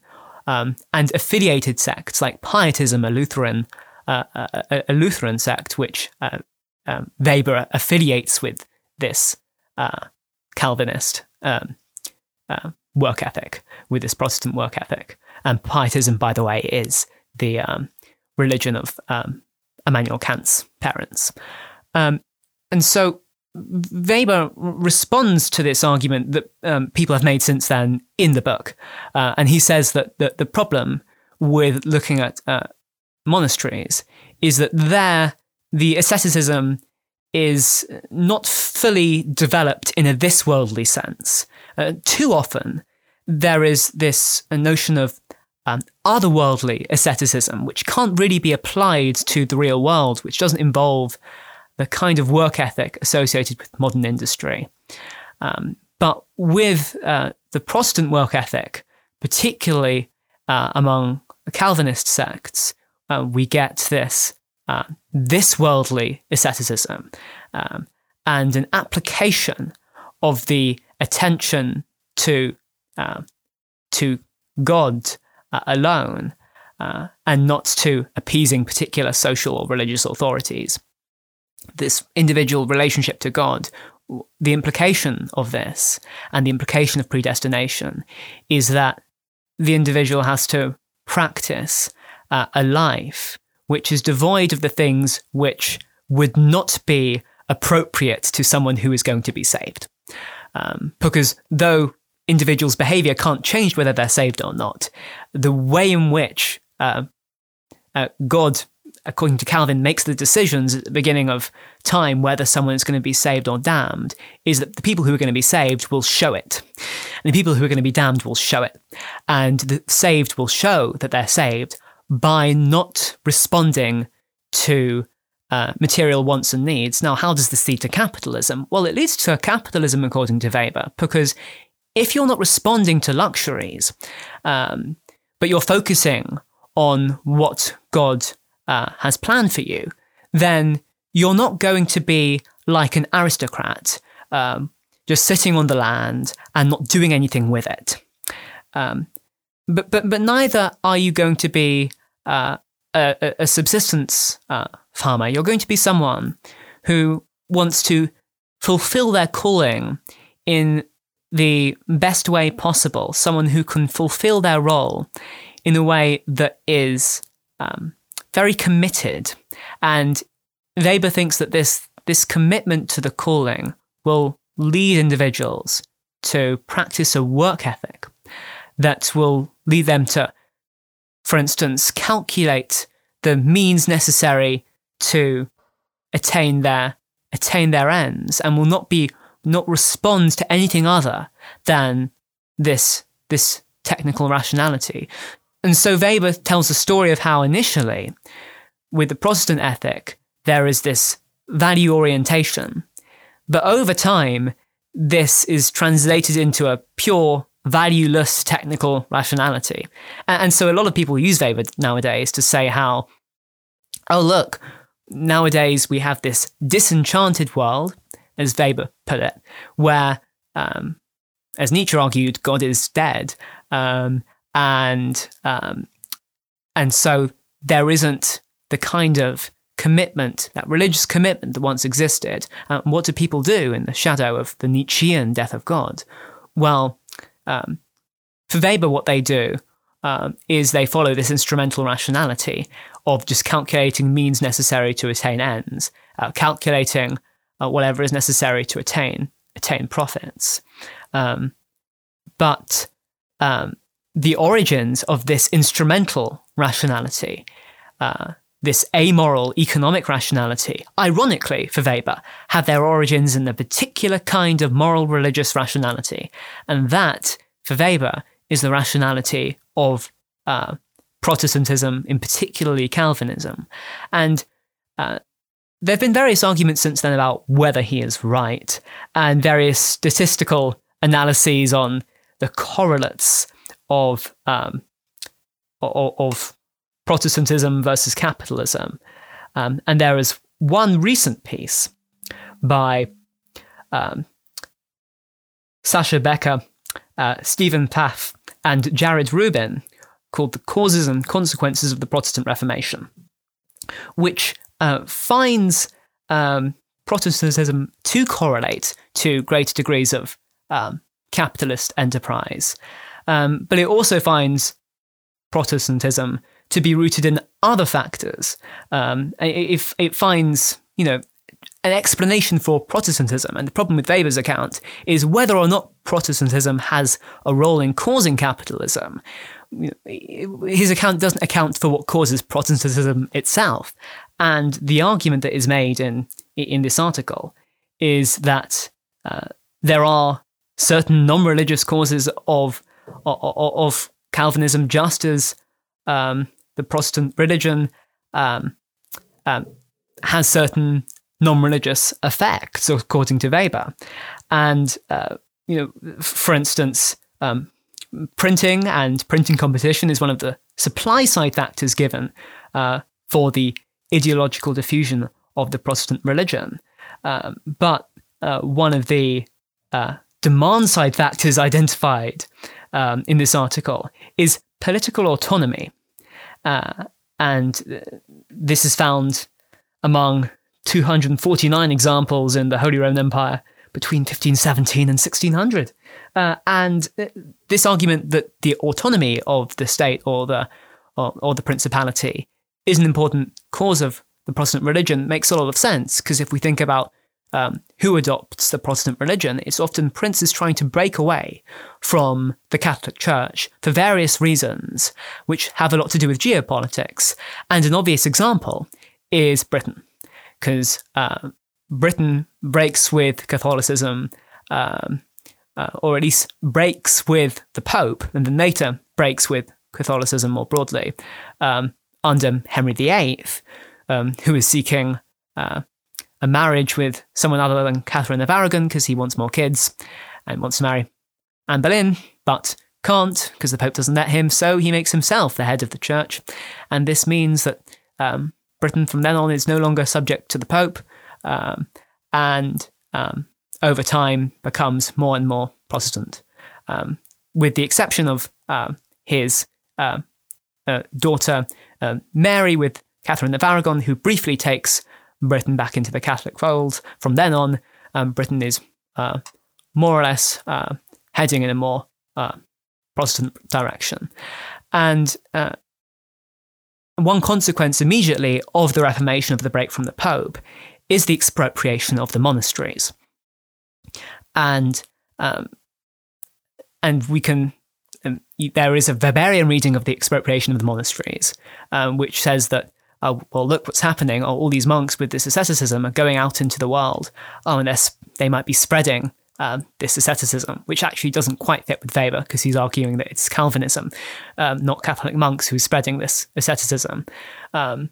And affiliated sects like Pietism, a Lutheran, uh, a, a, Lutheran sect, which uh, um, Weber affiliates with this uh, Calvinist um, uh, work ethic, with this Protestant work ethic. And Pietism, by the way, is the um, religion of um, Immanuel Kant's parents. Um, and so Weber responds to this argument that um, people have made since then in the book. Uh, and he says that the, the problem with looking at uh, monasteries is that there, the asceticism is not fully developed in a this worldly sense. Uh, too often, there is this notion of um, otherworldly asceticism, which can't really be applied to the real world, which doesn't involve the kind of work ethic associated with modern industry. Um, but with uh, the Protestant work ethic, particularly uh, among Calvinist sects, uh, we get this uh, this worldly asceticism um, and an application of the attention to uh, to God uh, alone, and not to appeasing particular social or religious authorities. This individual relationship to God, the implication of this and the implication of predestination is that the individual has to practice uh, a life which is devoid of the things which would not be appropriate to someone who is going to be saved. Um, because though individuals' behavior can't change whether they're saved or not, the way in which uh, uh, God according to Calvin, makes the decisions at the beginning of time whether someone is going to be saved or damned is that the people who are going to be saved will show it. And the people who are going to be damned will show it. And the saved will show that they're saved by not responding to uh, material wants and needs. Now, how does this lead to capitalism? Well, it leads to capitalism according to Weber, because if you're not responding to luxuries, um, but you're focusing on what God uh, has planned for you, then you're not going to be like an aristocrat, um, just sitting on the land and not doing anything with it. Um, but, but, but neither are you going to be uh, a, a, subsistence uh, farmer. You're going to be someone who wants to fulfill their calling in the best way possible, someone who can fulfill their role in a way that is um, very committed. And Weber thinks that this this commitment to the calling will lead individuals to practice a work ethic that will lead them to, for instance, calculate the means necessary to attain their attain their ends and will not be not respond to anything other than this this technical rationality. And so Weber tells the story of how initially, with the Protestant ethic, there is this value orientation. But over time, this is translated into a pure, valueless technical rationality. And, so a lot of people use Weber nowadays to say how, oh, look, nowadays we have this disenchanted world, as Weber put it, where, um, as Nietzsche argued, God is dead. Um, and um, and so there isn't the kind of commitment, that religious commitment that once existed. Uh, what do people do in the shadow of the Nietzschean death of God? Well, um, for Weber, what they do um, is they follow this instrumental rationality of just calculating means necessary to attain ends, uh, calculating uh, whatever is necessary to attain attain profits. Um, but um, the origins of this instrumental rationality, uh, this amoral economic rationality, ironically for Weber, had their origins in a particular kind of moral religious rationality. And that, for Weber, is the rationality of uh, Protestantism, in particularly Calvinism. And uh, there have been various arguments since then about whether he is right, and various statistical analyses on the correlates of um, of, of Protestantism versus capitalism. Um, and there is one recent piece by um, Sascha Becker, uh, Stephen Pfaff, and Jared Rubin called The Causes and Consequences of the Protestant Reformation, which uh, finds um, Protestantism to correlate to greater degrees of um, capitalist enterprise. Um, but it also finds Protestantism to be rooted in other factors. Um, if it finds, you know, an explanation for Protestantism, and the problem with Weber's account is whether or not Protestantism has a role in causing capitalism. His account doesn't account for what causes Protestantism itself, and the argument that is made in in this article is that uh, there are certain non-religious causes of of, Calvinism, just as um, the Protestant religion um, um, has certain non-religious effects, according to Weber. And uh, you know, for instance, um, printing and printing competition is one of the supply side factors given uh, for the ideological diffusion of the Protestant religion. Um, but uh, one of the uh, demand side factors identified um, in this article is political autonomy. Uh, and this is found among 249 examples in the Holy Roman Empire between 1517 and 1600. Uh, and this argument that the autonomy of the state or the or, or the principality is an important cause of the Protestant religion makes a lot of sense because if we think about um, who adopts the Protestant religion, it's often princes trying to break away from the Catholic Church for various reasons, which have a lot to do with geopolitics. And an obvious example is Britain, because uh, Britain breaks with Catholicism, um, uh, or at least breaks with the Pope, and then later breaks with Catholicism more broadly um, under Henry VIII, um, who is seeking uh, a marriage with someone other than Catherine of Aragon because he wants more kids and wants to marry Anne Boleyn, but can't because the Pope doesn't let him, so he makes himself the head of the church. And this means that um, Britain from then on is no longer subject to the Pope um, and um, over time becomes more and more Protestant, um, with the exception of uh, his uh, uh, daughter Mary with Catherine of Aragon, who briefly takes Britain back into the Catholic fold. From then on, um, Britain is uh, more or less uh, heading in a more uh, Protestant direction. And uh, one consequence immediately of the Reformation of the break from the Pope is the expropriation of the monasteries. And um, and we can um, there is a Weberian reading of the expropriation of the monasteries, um, which says that oh, well, look what's happening. Oh, all these monks with this asceticism are going out into the world. Oh, and they might be spreading um, this asceticism, which actually doesn't quite fit with Weber because he's arguing that it's Calvinism, um, not Catholic monks who's spreading this asceticism. Um,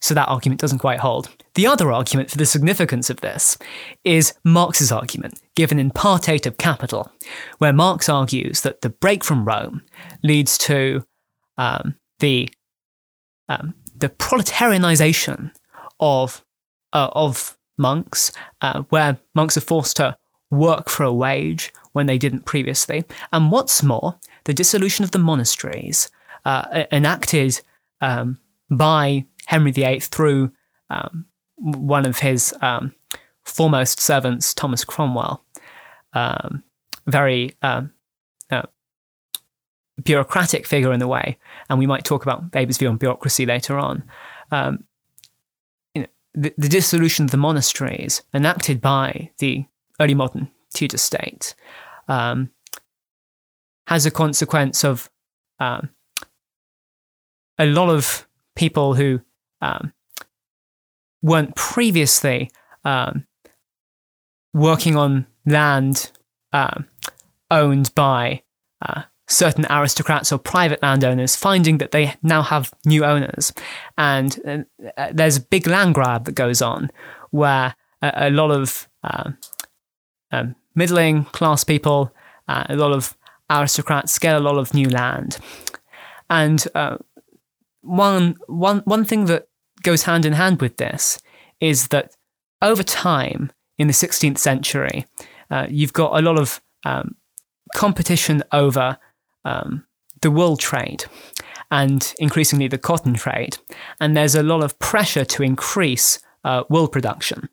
so that argument doesn't quite hold. The other argument for the significance of this is Marx's argument, given in Part 8 of Capital, where Marx argues that the break from Rome leads to um, the um, the proletarianization of uh, of monks, uh, where monks are forced to work for a wage when they didn't previously. And what's more, the dissolution of the monasteries, uh, enacted um, by Henry VIII through um, one of his um, foremost servants, Thomas Cromwell, um, very um, uh, bureaucratic figure in the way, and we might talk about Weber's view on bureaucracy later on. Um, you know, the, the, dissolution of the monasteries enacted by the early modern Tudor state um, has a consequence of um, a lot of people who um, weren't previously um, working on land um, owned by uh, certain aristocrats or private landowners finding that they now have new owners. And uh, there's a big land grab that goes on where a, a lot of uh, um, middling class people, uh, a lot of aristocrats get a lot of new land. And uh, one, one, one thing that goes hand in hand with this is that over time in the 16th century, uh, you've got a lot of um, competition over um, the wool trade and increasingly the cotton trade. And there's a lot of pressure to increase uh, wool production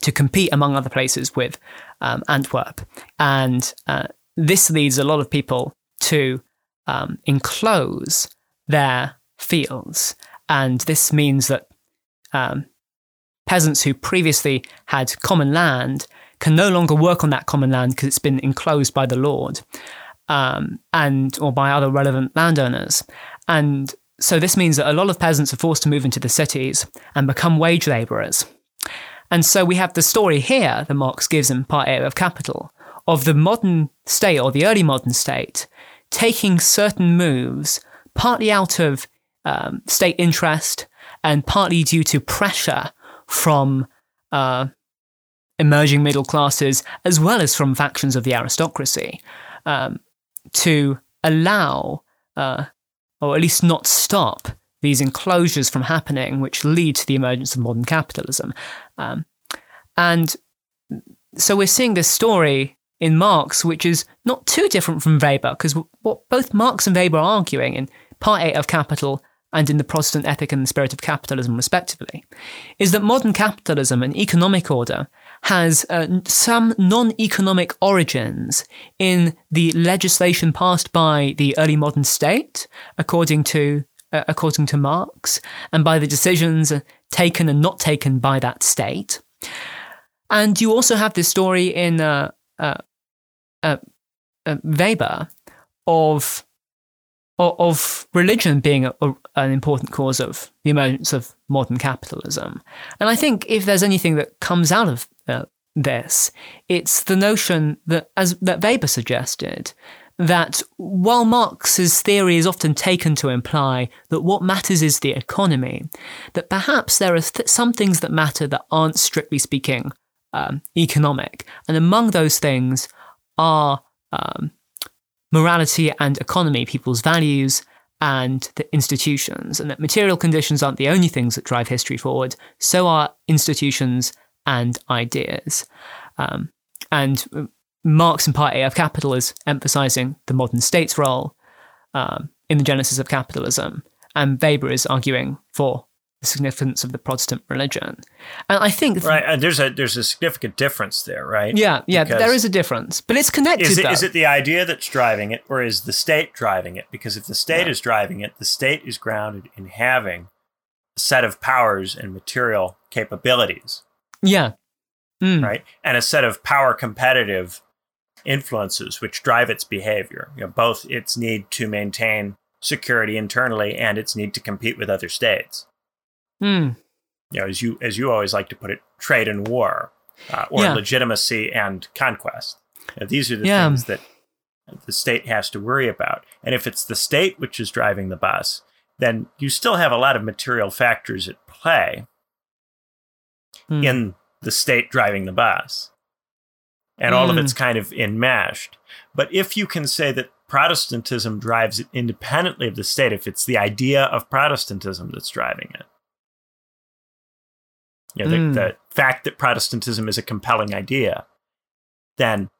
to compete, among other places, with um, Antwerp. And uh, this leads a lot of people to um, enclose their fields. And this means that um, peasants who previously had common land can no longer work on that common land because it's been enclosed by the Lord um, and or by other relevant landowners. And so this means that a lot of peasants are forced to move into the cities and become wage labourers. And so we have the story here that Marx gives in Part 8 of Capital of the modern state or the early modern state taking certain moves, partly out of um, state interest and partly due to pressure from uh, emerging middle classes as well as from factions of the aristocracy um, to allow, uh, or at least not stop, these enclosures from happening, which lead to the emergence of modern capitalism. Um, and so we're seeing this story in Marx, which is not too different from Weber, because what both Marx and Weber are arguing in Part 8 of Capital and in the Protestant Ethic and the Spirit of Capitalism, respectively, is that modern capitalism and economic order has uh, some non economic origins in the legislation passed by the early modern state, according to uh, according to Marx, and by the decisions taken and not taken by that state. And you also have this story in uh, uh, uh, uh Weber of of religion being a, a, an important cause of the emergence of modern capitalism. And I think if there's anything that comes out of uh, this, it's the notion that, as that Weber suggested, that while Marx's theory is often taken to imply that what matters is the economy, that perhaps there are th- some things that matter that aren't strictly speaking um, economic, and among those things are um, morality and economy, people's values and the institutions, and that material conditions aren't the only things that drive history forward. So are institutions and ideas. Um, and uh, Marx in Part 8 of Capital is emphasizing the modern state's role um, in the genesis of capitalism, and Weber is arguing for the significance of the Protestant religion. And I think th- right, and there's a there's a significant difference there, right? Yeah, yeah, because there is a difference, but it's connected. Is it, is it the idea that's driving it, or is the state driving it? Because if the state yeah. is driving it, the state is grounded in having a set of powers and material capabilities Yeah. Mm. right? And a set of power competitive influences which drive its behavior. You know, both its need to maintain security internally and its need to compete with other states. Mm. You know, as you as you always like to put it, trade and war, uh, or Yeah. legitimacy and conquest. These are the Yeah. things that the state has to worry about. And if it's the state which is driving the bus, then you still have a lot of material factors at play Mm. in the state driving the bus. And all of Mm. it's kind of enmeshed. But if you can say that Protestantism drives it independently of the state, if it's the idea of Protestantism that's driving it, you know, the, Mm. the fact that Protestantism is a compelling idea, then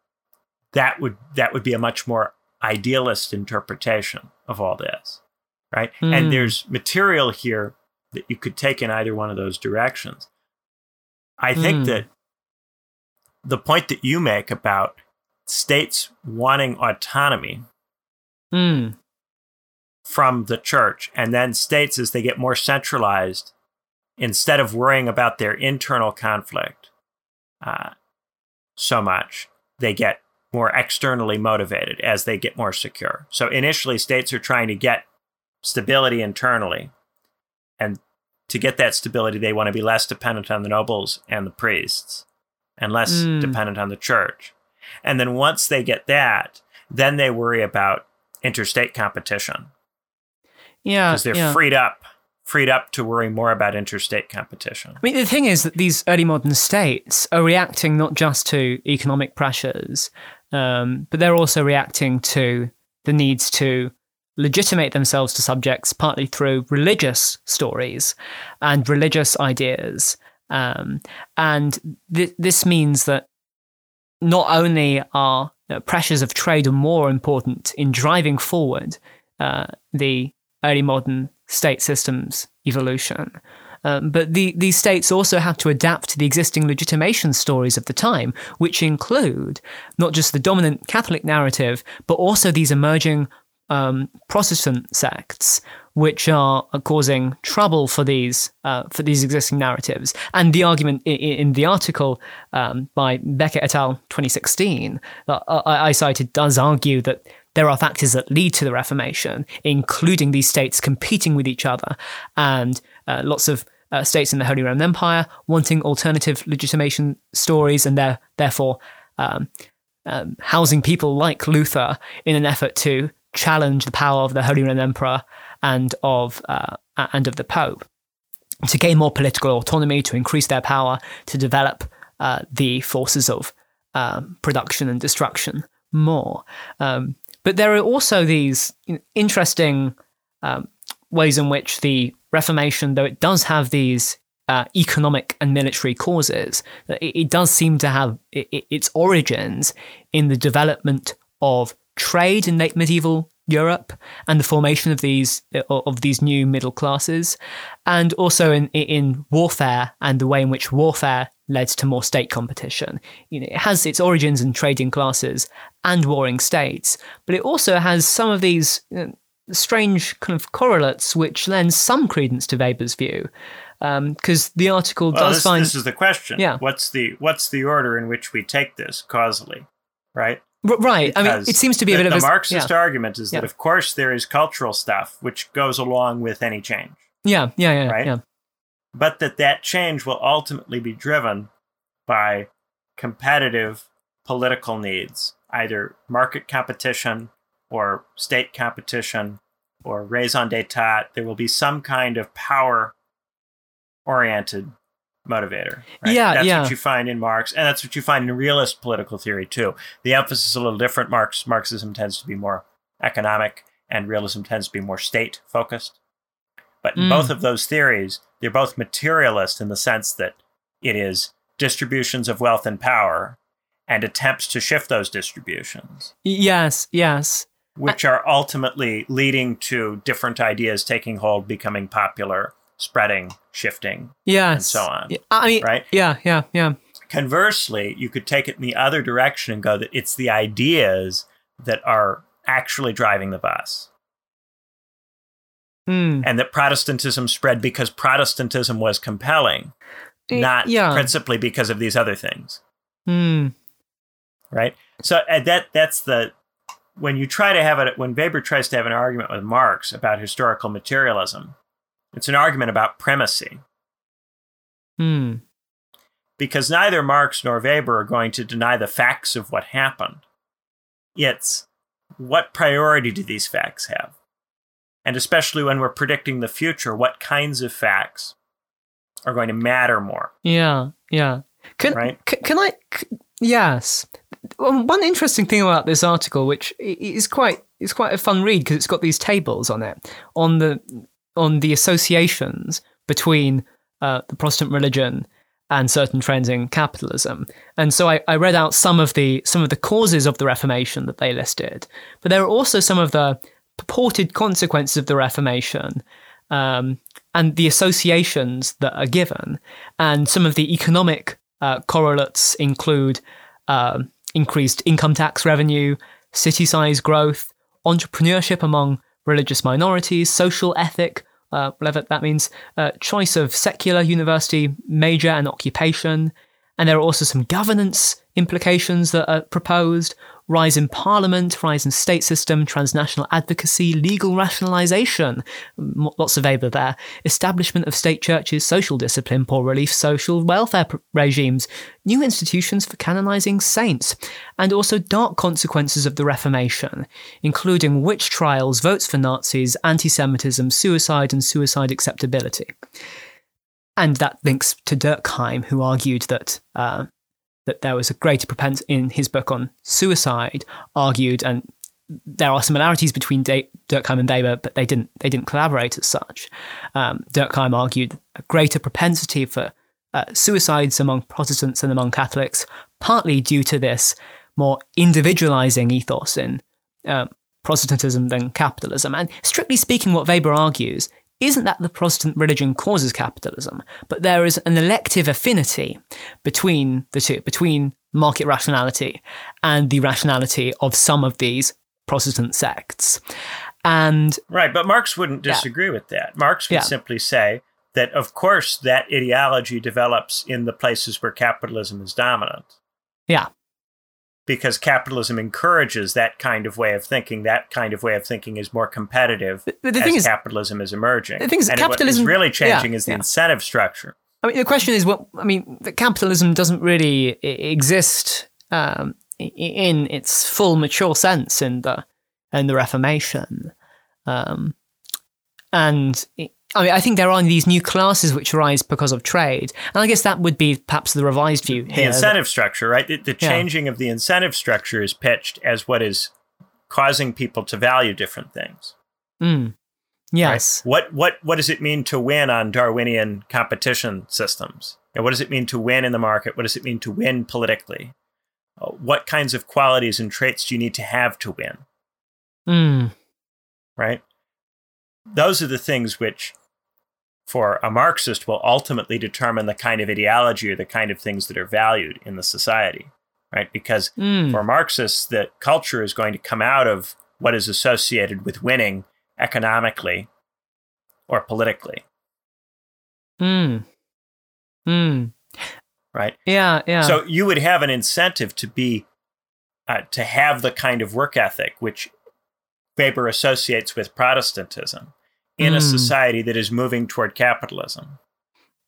that would that would be a much more idealist interpretation of all this, right? Mm. And there's material here that you could take in either one of those directions. I think Mm. that the point that you make about states wanting autonomy Mm. from the church, and then states, as they get more centralized, instead of worrying about their internal conflict uh, so much, they get more externally motivated as they get more secure. So initially, states are trying to get stability internally. And to get that stability, they want to be less dependent on the nobles and the priests and less Mm. dependent on the church. And then once they get that, then they worry about interstate competition Yeah. because they're yeah. freed up, freed up to worry more about interstate competition. I mean, the thing is that these early modern states are reacting not just to economic pressures, um, but they're also reacting to the needs to legitimate themselves to subjects partly through religious stories and religious ideas. Um, and th- this means that not only are pressures of trade war important in driving forward uh, the early modern state systems evolution, um, but the, these states also have to adapt to the existing legitimation stories of the time, which include not just the dominant Catholic narrative, but also these emerging um, Protestant sects, which are, causing trouble for these uh, for these existing narratives. And the argument in, in the article um, by Becker et al. 2016 that I, I cited does argue that there are factors that lead to the Reformation, including these states competing with each other and uh, lots of uh, states in the Holy Roman Empire wanting alternative legitimation stories and there, therefore um, um, housing people like Luther in an effort to challenge the power of the Holy Roman Emperor and of uh, and of the Pope to gain more political autonomy, to increase their power, to develop uh, the forces of um, production and destruction more. Um, but there are also these interesting um, ways in which the Reformation, though it does have these uh, economic and military causes, it, it does seem to have its origins in the development of trade in late medieval Europe and the formation of these uh, of these new middle classes, and also in in warfare and the way in which warfare led to more state competition. You know, it has its origins in trading classes and warring states, but it also has some of these you know, strange kind of correlates which lends some credence to Weber's view. Um, because the article Well, does this, find this is the question. Yeah. What's the what's the order in which we take this causally, right? Right. I mean, it seems to be a the, bit of the a Marxist yeah. argument is that Yeah. of course there is cultural stuff which goes along with any change, yeah, yeah, yeah, Right? yeah. but that that change will ultimately be driven by competitive political needs, either market competition or state competition or raison d'etat. There will be some kind of power oriented motivator. right? Yeah, that's yeah. what you find in Marx, and that's what you find in realist political theory too. The emphasis is a little different. Marx Marxism tends to be more economic, and realism tends to be more state focused. But in Mm. both of those theories, they're both materialist in the sense that it is distributions of wealth and power and attempts to shift those distributions, Yes, yes. which are ultimately leading to different ideas taking hold, becoming popular, spreading, shifting, Yes. so on, I mean, right? yeah, yeah, yeah. Conversely, you could take it in the other direction and go that it's the ideas that are actually driving the bus. Mm. and that Protestantism spread because Protestantism was compelling. not yeah. principally because of these other things. Hmm. Right. So uh, that that's the when you try to have it when Weber tries to have an argument with Marx about historical materialism, it's an argument about primacy. Hmm. Because neither Marx nor Weber are going to deny the facts of what happened. It's what priority do these facts have? And especially when we're predicting the future, what kinds of facts are going to matter more? Yeah, yeah. Can Right. c- can I? c- yes. Um, One interesting thing about this article, which is quite is quite a fun read because it's got these tables on it on the on the associations between uh, the Protestant religion and certain trends in capitalism. And so I, I read out some of the some of the causes of the Reformation that they listed, but there are also some of the purported consequences of the Reformation um, and the associations that are given. And some of the economic uh, correlates include um increased income tax revenue, city size growth, entrepreneurship among religious minorities, social ethic, uh, whatever that means, uh, choice of secular university major and occupation. And there are also some governance implications that are proposed rise in parliament, rise in state system, transnational advocacy, legal rationalization, m- lots of Weber there, establishment of state churches, social discipline, poor relief, social welfare pr- regimes, new institutions for canonizing saints, and also dark consequences of the Reformation, including witch trials, votes for Nazis, anti Semitism, suicide, and suicide acceptability. And that links to Durkheim, who argued that uh, that there was a greater propensity in his book on suicide, argued, and there are similarities between da- Durkheim and Weber, but they didn't they didn't collaborate as such. Um, Durkheim argued a greater propensity for uh, suicides among Protestants and among Catholics, partly due to this more individualizing ethos in um, Protestantism than capitalism. And strictly speaking, what Weber argues isn't that the Protestant religion causes capitalism, but there is an elective affinity between the two, between market rationality and the rationality of some of these Protestant sects. And Right, but Marx wouldn't Yeah. disagree with that. Marx would Yeah. simply say that, of course, that ideology develops in the places where capitalism is dominant. Yeah. Because capitalism encourages that kind of way of thinking. That kind of way of thinking is more competitive but the as thing is, capitalism is emerging. the thing is and capitalism- what is really changing yeah, is the yeah. incentive structure. I mean, the question is, what I mean, that capitalism doesn't really exist um, in its full mature sense in the in the Reformation, um, and i mean, I think there are these new classes which arise because of trade, and I guess that would be perhaps the revised view The here. that- incentive structure, right? The, the Yeah. changing of the incentive structure is pitched as what is causing people to value different things. Mm. right? Yes. What what what does it mean to win on Darwinian competition systems? And what does it mean to win in the market? What does it mean to win politically? Uh, What kinds of qualities and traits do you need to have to win? Mm. Right? Those are the things which, for a Marxist, will ultimately determine the kind of ideology or the kind of things that are valued in the society. Right? Because Mm. for Marxists, the culture is going to come out of what is associated with winning economically or politically. Mm. Mm. Right? Yeah. Yeah. So you would have an incentive to be uh, to have the kind of work ethic which Weber associates with Protestantism in a Mm. society that is moving toward capitalism.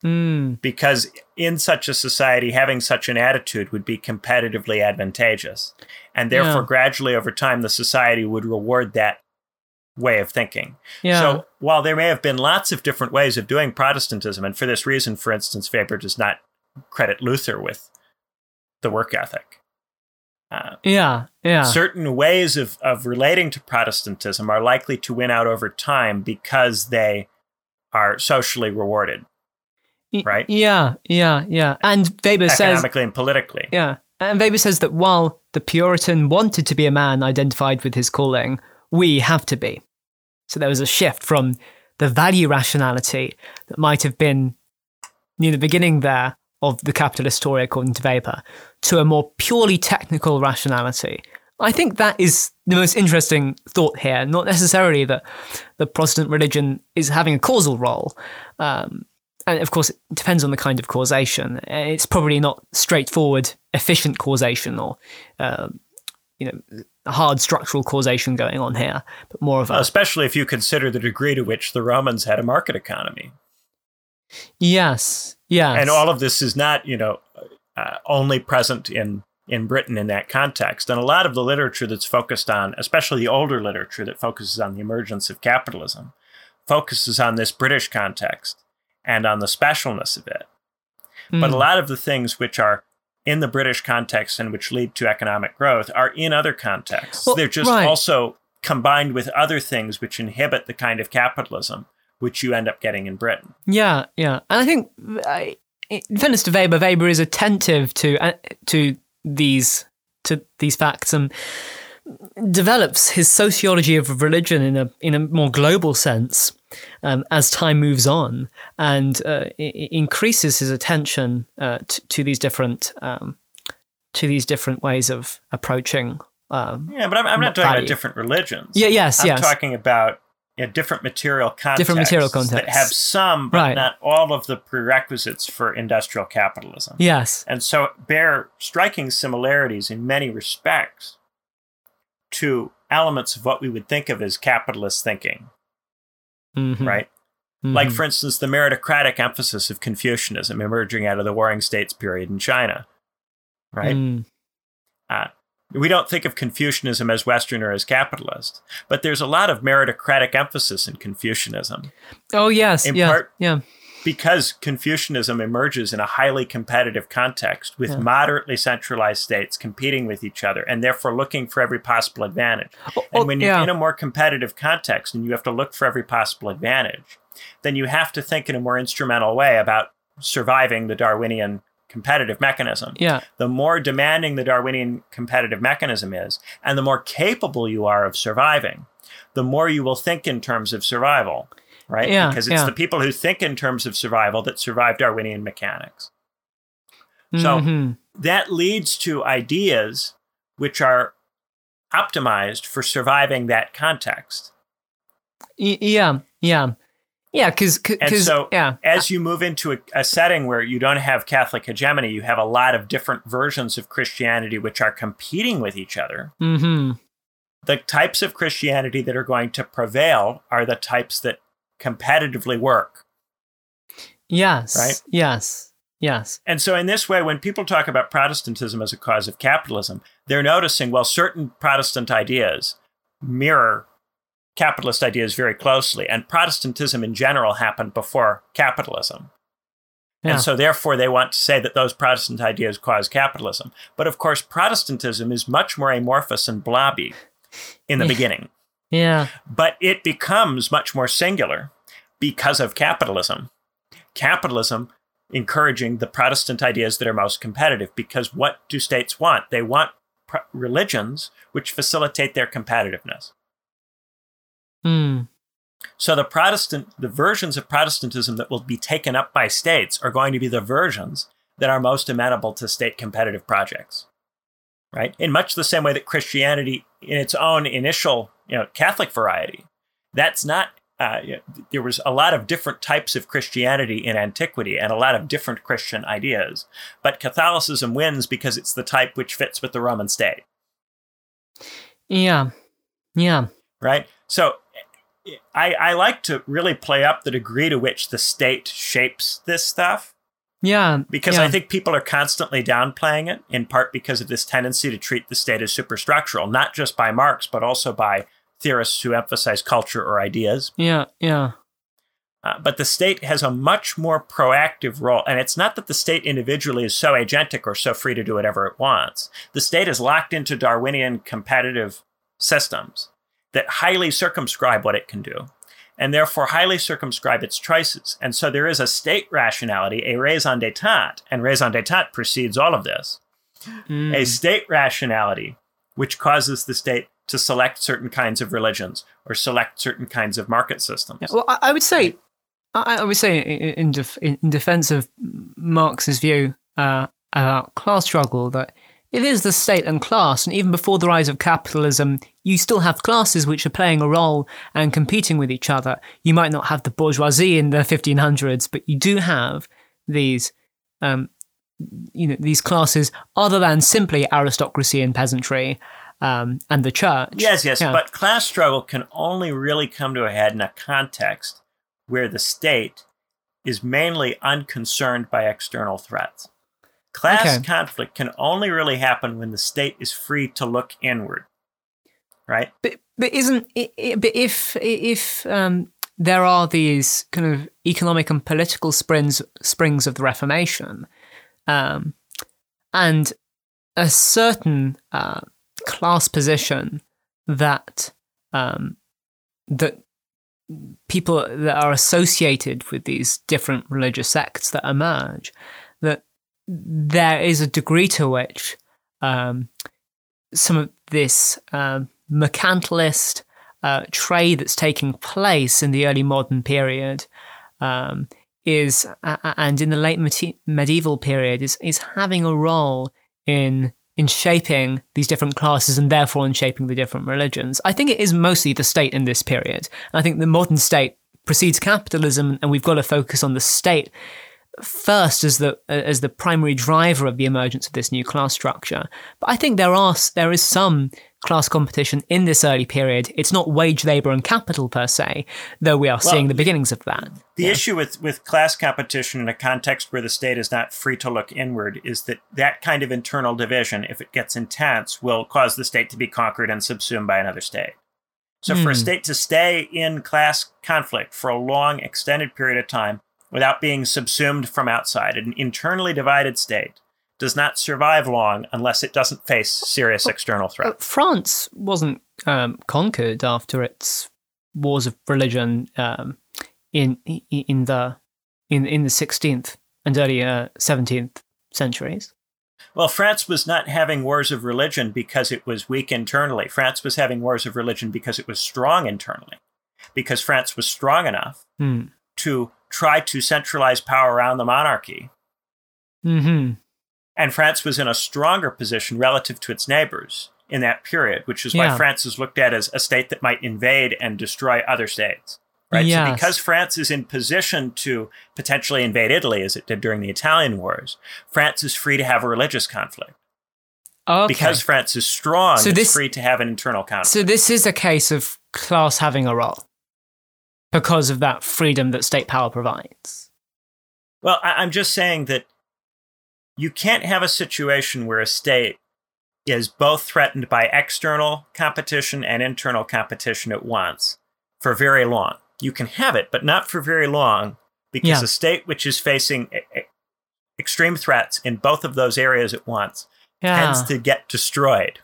Mm. Because in such a society, having such an attitude would be competitively advantageous. And therefore, Yeah. gradually over time, the society would reward that way of thinking. Yeah. So while there may have been lots of different ways of doing Protestantism, and for this reason, for instance, Weber does not credit Luther with the work ethic. Uh, yeah. Yeah. certain ways of, of relating to Protestantism are likely to win out over time because they are socially rewarded, right? Yeah. Yeah. Yeah. And Weber says economically and politically. Yeah. And Weber says that while the Puritan wanted to be a man identified with his calling, we have to be. So there was a shift from the value rationality that might have been near the beginning there of the capitalist story, according to Weber, to a more purely technical rationality. I think that is the most interesting thought here, not necessarily that the Protestant religion is having a causal role. Um, and of course, it depends on the kind of causation. It's probably not straightforward, efficient causation or, uh, you know, hard structural causation going on here, but more of a. Especially if you consider the degree to which the Romans had a market economy. Yes, yes. And all of this is not, you know, uh, only present in in Britain in that context. And a lot of the literature that's focused on, especially the older literature that focuses on the emergence of capitalism, focuses on this British context and on the specialness of it. Mm. But a hmm. lot of the things which are in the British context and which lead to economic growth are in other contexts. Well, They're just right. also combined with other things which inhibit the kind of capitalism which you end up getting in Britain. Yeah, yeah. And I think, I, in fairness to Weber, Weber is attentive to uh, to these to these facts and develops his sociology of religion in a in a more global sense um, as time moves on and uh, increases his attention uh, t- to these different um, to these different ways of approaching. Um, yeah, but I'm, I'm not talking value. about different religions. Yeah, yes, I'm yes. talking about you know, different material contexts. Different material contexts that have some, but right. not all of the prerequisites for industrial capitalism. Yes, and so bear striking similarities in many respects to elements of what we would think of as capitalist thinking mm-hmm. right? Mm-hmm. Like, for instance, the meritocratic emphasis of Confucianism emerging out of the Warring States period in China, right? Mm. Uh, we don't think of Confucianism as Western or as capitalist, but there's a lot of meritocratic emphasis in Confucianism. Oh, yes. In yeah, part, yeah because Confucianism emerges in a highly competitive context with yeah. moderately centralized states competing with each other and therefore looking for every possible advantage. Oh, oh and when you're yeah. in a more competitive context and you have to look for every possible advantage, then you have to think in a more instrumental way about surviving the Darwinian competitive mechanism. Yeah. The more demanding the Darwinian competitive mechanism is, and the more capable you are of surviving, the more you will think in terms of survival right? Yeah, because it's yeah. the people who think in terms of survival that survive Darwinian mechanics. So mm-hmm. that leads to ideas which are optimized for surviving that context. Y- yeah, yeah. Yeah, because so yeah. as you move into a, a, setting where you don't have Catholic hegemony, you have a lot of different versions of Christianity which are competing with each other. Mm-hmm. The types of Christianity that are going to prevail are the types that competitively work. Yes. Right? Yes. Yes. And so, in this way, when people talk about Protestantism as a cause of capitalism, they're noticing, well, certain Protestant ideas mirror capitalist ideas very closely, and Protestantism in general happened before capitalism. Yeah. And so, therefore, they want to say that those Protestant ideas cause capitalism. But of course, Protestantism is much more amorphous and blobby in the yeah. beginning. Yeah. But it becomes much more singular because of capitalism. Capitalism encouraging the Protestant ideas that are most competitive because what do states want? They want pr- religions which facilitate their competitiveness. Mm. So the Protestant, the versions of Protestantism that will be taken up by states are going to be the versions that are most amenable to state competitive projects. Right? In much the same way that Christianity, in its own initial you know, Catholic variety. That's not. Uh, there was a lot of different types of Christianity in antiquity and a lot of different Christian ideas, but Catholicism wins because it's the type which fits with the Roman state. Yeah, yeah. Right. So, I I like to really play up the degree to which the state shapes this stuff. Yeah. Because yeah. I think people are constantly downplaying it, in part because of this tendency to treat the state as superstructural, not just by Marx, but also by theorists who emphasize culture or ideas. Yeah, yeah. Uh, but the state has a much more proactive role. And it's not that the state individually is so agentic or so free to do whatever it wants. The state is locked into Darwinian competitive systems that highly circumscribe what it can do and therefore highly circumscribe its choices. And so there is a state rationality, a raison d'etat, and raison d'etat precedes all of this. Mm. A state rationality, which causes the state to select certain kinds of religions or select certain kinds of market systems. Yeah, well, I, would say, I, would say, in, def, in defense of Marx's view uh, about class struggle, that it is the state and class, and even before the rise of capitalism, you still have classes which are playing a role and competing with each other. You might not have the bourgeoisie in the 1500s, but you do have these, um, you know, these classes other than simply aristocracy and peasantry. Um, and the church. Yes, yes, yeah. but class struggle can only really come to a head in a context where the state is mainly unconcerned by external threats. Class okay. conflict can only really happen when the state is free to look inward, right? But but isn't but if if um, there are these kind of economic and political springs springs of the Reformation, um, and a certain uh, class position that um, that people that are associated with these different religious sects that emerge, that there is a degree to which um, some of this um, mercantilist uh, trade that's taking place in the early modern period um, is, uh, and in the late medieval period, is is having a role in in shaping these different classes and therefore in shaping the different religions. I think it is mostly the state in this period. I think the modern state precedes capitalism, and we've got to focus on the state first as the as the primary driver of the emergence of this new class structure. But I think there are there is some class competition in this early period. It's not wage labor and capital per se, though we are well, seeing the beginnings of that. The yeah. issue with with class competition in a context where the state is not free to look inward is that that kind of internal division, if it gets intense, will cause the state to be conquered and subsumed by another state. So, mm. for a hmm. state to stay in class conflict for a long, extended period of time without being subsumed from outside. An internally divided state does not survive long unless it doesn't face serious external threats. Uh, France wasn't um, conquered after its wars of religion um, in in the in in the 16th and early uh, 17th centuries. Well, France was not having wars of religion because it was weak internally. France was having wars of religion because it was strong internally. Because France was strong enough mm. to try to centralize power around the monarchy. Mm-hmm. And France was in a stronger position relative to its neighbors in that period, which is yeah. why France is looked at as a state that might invade and destroy other states. Right. Yes. So because France is in position to potentially invade Italy, as it did during the Italian wars, France is free to have a religious conflict. Okay. Because France is strong, so this, it's free to have an internal conflict. So this is a case of class having a role because of that freedom that state power provides. Well, I'm just saying that you can't have a situation where a state is both threatened by external competition and internal competition at once for very long. You can have it, but not for very long, because yeah. a state which is facing extreme threats in both of those areas at once yeah. tends to get destroyed.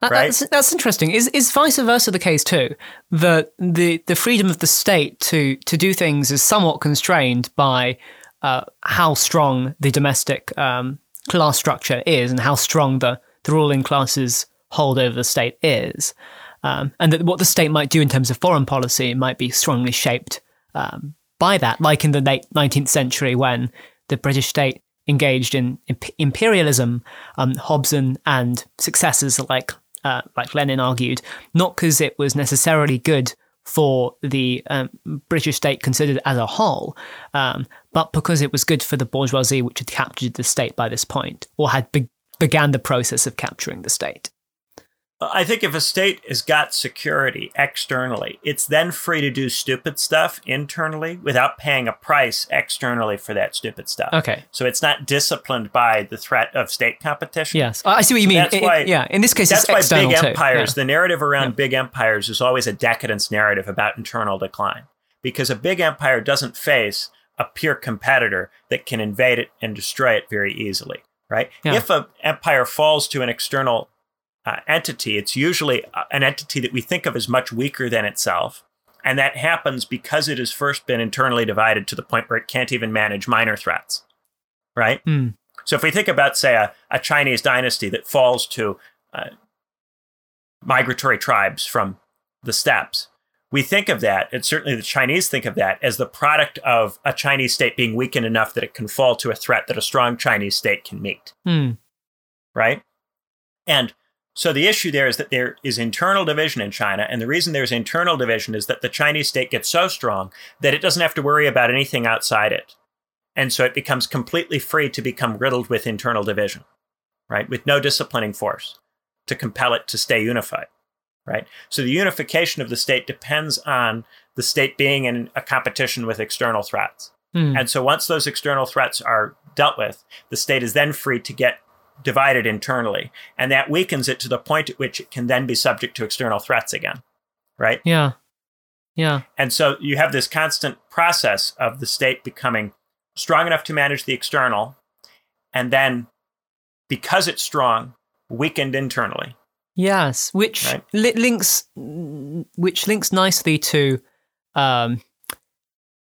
That, right? That's, that's interesting. Is is vice versa the case too? That the the freedom of the state to to do things is somewhat constrained by uh, how strong the domestic um, class structure is and how strong the the ruling classes hold over the state is, um, and that what the state might do in terms of foreign policy might be strongly shaped um, by that. Like in the late nineteenth century, when the British state engaged in imp- imperialism, um, Hobson and successors like uh, like Lenin argued, not because it was necessarily good for the um, British state considered as a whole, um, but because it was good for the bourgeoisie which had captured the state by this point, or had be- began the process of capturing the state. I think if a state has got security externally, it's then free to do stupid stuff internally without paying a price externally for that stupid stuff. Okay. So it's not disciplined by the threat of state competition. Yes, oh, I see what you mean. That's it, why, yeah, in this case, that's why big empires. Yeah. The narrative around yeah. big empires is always a decadence narrative about internal decline, because a big empire doesn't face a peer competitor that can invade it and destroy it very easily. Right. Yeah. If an empire falls to an external uh, entity, it's usually uh, an entity that we think of as much weaker than itself. And that happens because it has first been internally divided to the point where it can't even manage minor threats. Right? Mm. So if we think about, say, a, a Chinese dynasty that falls to uh, migratory tribes from the steppes, we think of that, and certainly the Chinese think of that, as the product of a Chinese state being weakened enough that it can fall to a threat that a strong Chinese state can meet. Mm. Right? And so the issue there is that there is internal division in China. And the reason there's internal division is that the Chinese state gets so strong that it doesn't have to worry about anything outside it. And so it becomes completely free to become riddled with internal division, right? With no disciplining force to compel it to stay unified, right? So the unification of the state depends on the state being in a competition with external threats. Mm. And so once those external threats are dealt with, the state is then free to get divided internally. And that weakens it to the point at which it can then be subject to external threats again. Right? Yeah. Yeah. And so you have this constant process of the state becoming strong enough to manage the external, and then because it's strong, weakened internally. Yes, which right? li- links which links nicely to um,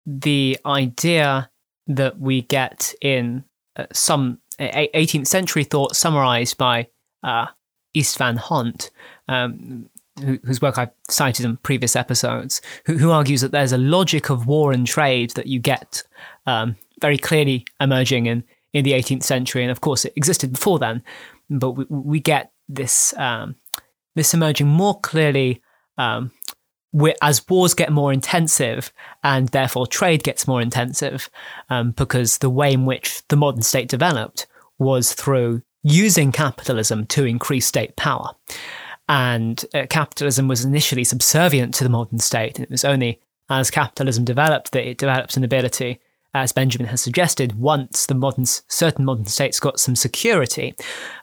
the idea that we get in uh, some 18th century thought summarized by uh, Istvan Hont, um, whose work I've cited in previous episodes, who, who, argues that there's a logic of war and trade that you get um, very clearly emerging in, in the 18th century. And of course, it existed before then, but we, we get this, um, this emerging more clearly um, as wars get more intensive and therefore trade gets more intensive, um, because the way in which the modern state developed was through using capitalism to increase state power. And uh, capitalism was initially subservient to the modern state. And it was only as capitalism developed that it developed an ability, as Benjamin has suggested, once the modern certain modern states got some security,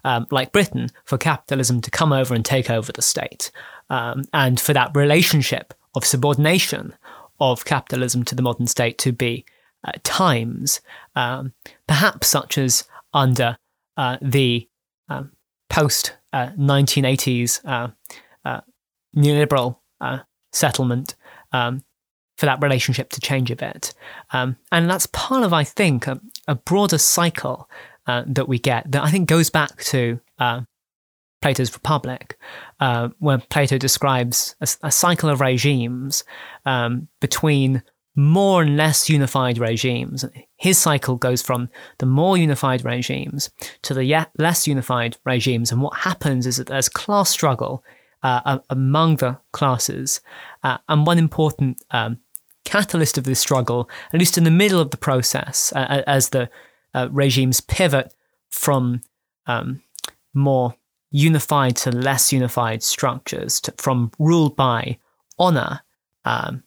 um, like Britain, for capitalism to come over and take over the state um, and for that relationship of subordination of capitalism to the modern state to be at times, um, perhaps such as under uh, the um, post 1980s uh, uh, neoliberal uh, settlement um, for that relationship to change a bit. Um, and that's part of, I think, a, a broader cycle uh, that we get that I think goes back to uh, Plato's Republic, uh, where Plato describes a, a cycle of regimes um, between more and less unified regimes. His cycle goes from the more unified regimes to the less unified regimes. And what happens is that there's class struggle uh, among the classes. Uh, and one important um, catalyst of this struggle, at least in the middle of the process, uh, as the uh, regimes pivot from um, more unified to less unified structures to, from ruled by honor um,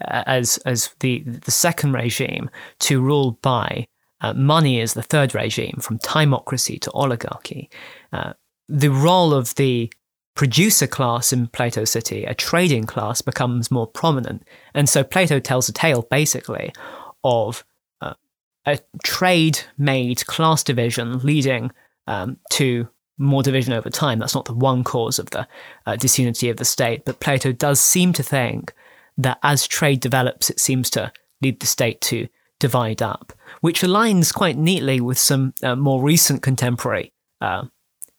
as as the the second regime to ruled by uh, money as the third regime from timocracy to oligarchy uh, the role of the producer class in Plato City, a trading class, becomes more prominent. And so Plato tells a tale basically of uh, a trade made class division leading um, to more division over time. That's not the one cause of the uh, disunity of the state, but Plato does seem to think that as trade develops, it seems to lead the state to divide up, which aligns quite neatly with some uh, more recent contemporary uh,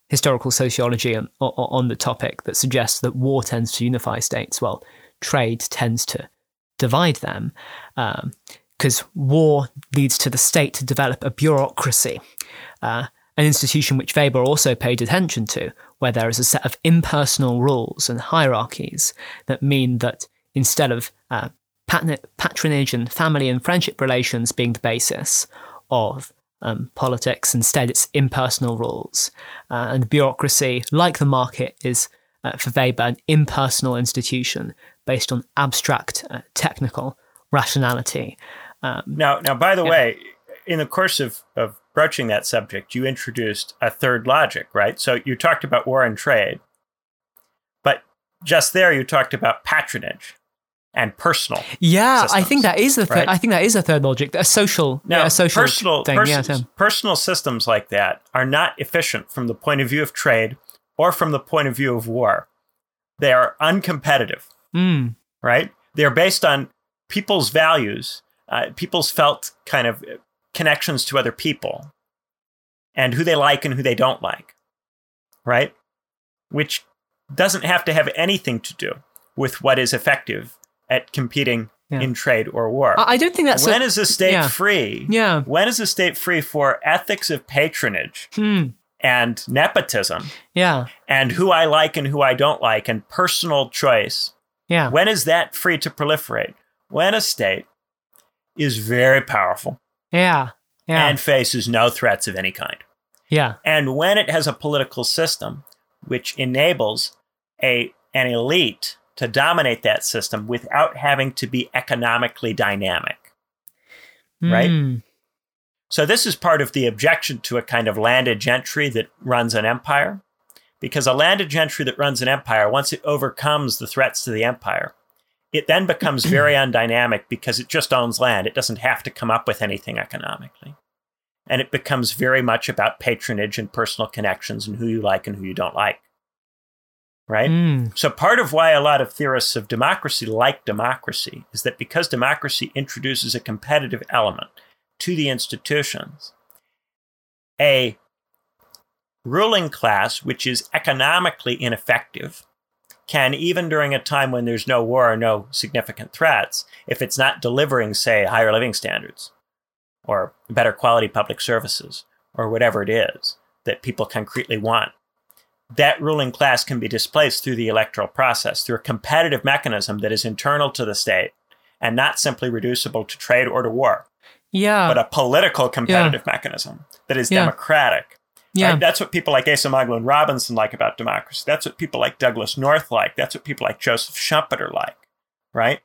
historical sociology on, on, the topic that suggests that war tends to unify states, while trade tends to divide them. Because um, war leads to the state to develop a bureaucracy. Uh, an institution which Weber also paid attention to, where there is a set of impersonal rules and hierarchies that mean that instead of uh, patronage and family and friendship relations being the basis of um, politics, instead it's impersonal rules. Uh, and bureaucracy, like the market, is uh, for Weber an impersonal institution based on abstract uh, technical rationality. Um, now, now, by the yeah. way, in the course of, of broaching that subject, you introduced a third logic, right? So you talked about war and trade, but just there you talked about patronage and personal. Yeah, systems, I think that is the third. Right? I think that is a third logic, a social, now, yeah, a social personal, thing. Yeah, personal systems like that are not efficient from the point of view of trade or from the point of view of war. They are uncompetitive, mm. right? They're based on people's values, uh, people's felt kind of connections to other people and who they like and who they don't like, right? Which doesn't have to have anything to do with what is effective at competing yeah. in trade or war. I don't think that's when a, is the state yeah. free? Yeah. When is the state free for ethics of patronage hmm. and nepotism Yeah. and who I like and who I don't like and personal choice, Yeah. when is that free to proliferate? When a state is very powerful Yeah. Yeah. and faces no threats of any kind. yeah. And when it has a political system which enables a an elite to dominate that system without having to be economically dynamic. Right? Mm. So this is part of the objection to a kind of landed gentry that runs an empire. Because a landed gentry that runs an empire, once it overcomes the threats to the empire, it then becomes very undynamic because it just owns land. It doesn't have to come up with anything economically. And it becomes very much about patronage and personal connections and who you like and who you don't like. Right? Mm. So, part of why a lot of theorists of democracy like democracy is that because democracy introduces a competitive element to the institutions, a ruling class which is economically ineffective can, even during a time when there's no war or no significant threats, if it's not delivering, say, higher living standards or better quality public services or whatever it is that people concretely want, that ruling class can be displaced through the electoral process, through a competitive mechanism that is internal to the state and not simply reducible to trade or to war, Yeah. but a political competitive mechanism that is Yeah. democratic. Yeah. Right? That's what people like Acemoglu and Robinson like about democracy. That's what people like Douglass North like. That's what people like Joseph Schumpeter like, right?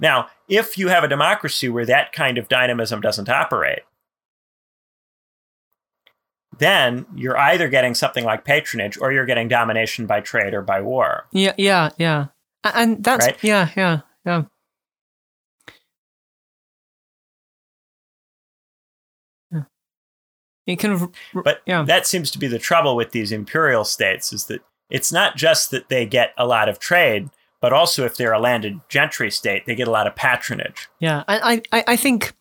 Now, if you have a democracy where that kind of dynamism doesn't operate, then you're either getting something like patronage or you're getting domination by trade or by war. Yeah, yeah, yeah. And that's Right? yeah, yeah. Yeah. It can, But yeah, that seems to be the trouble with these imperial states is that it's not just that they get a lot of trade, but also if they're a landed gentry state, they get a lot of patronage. yeah. I, I, I think,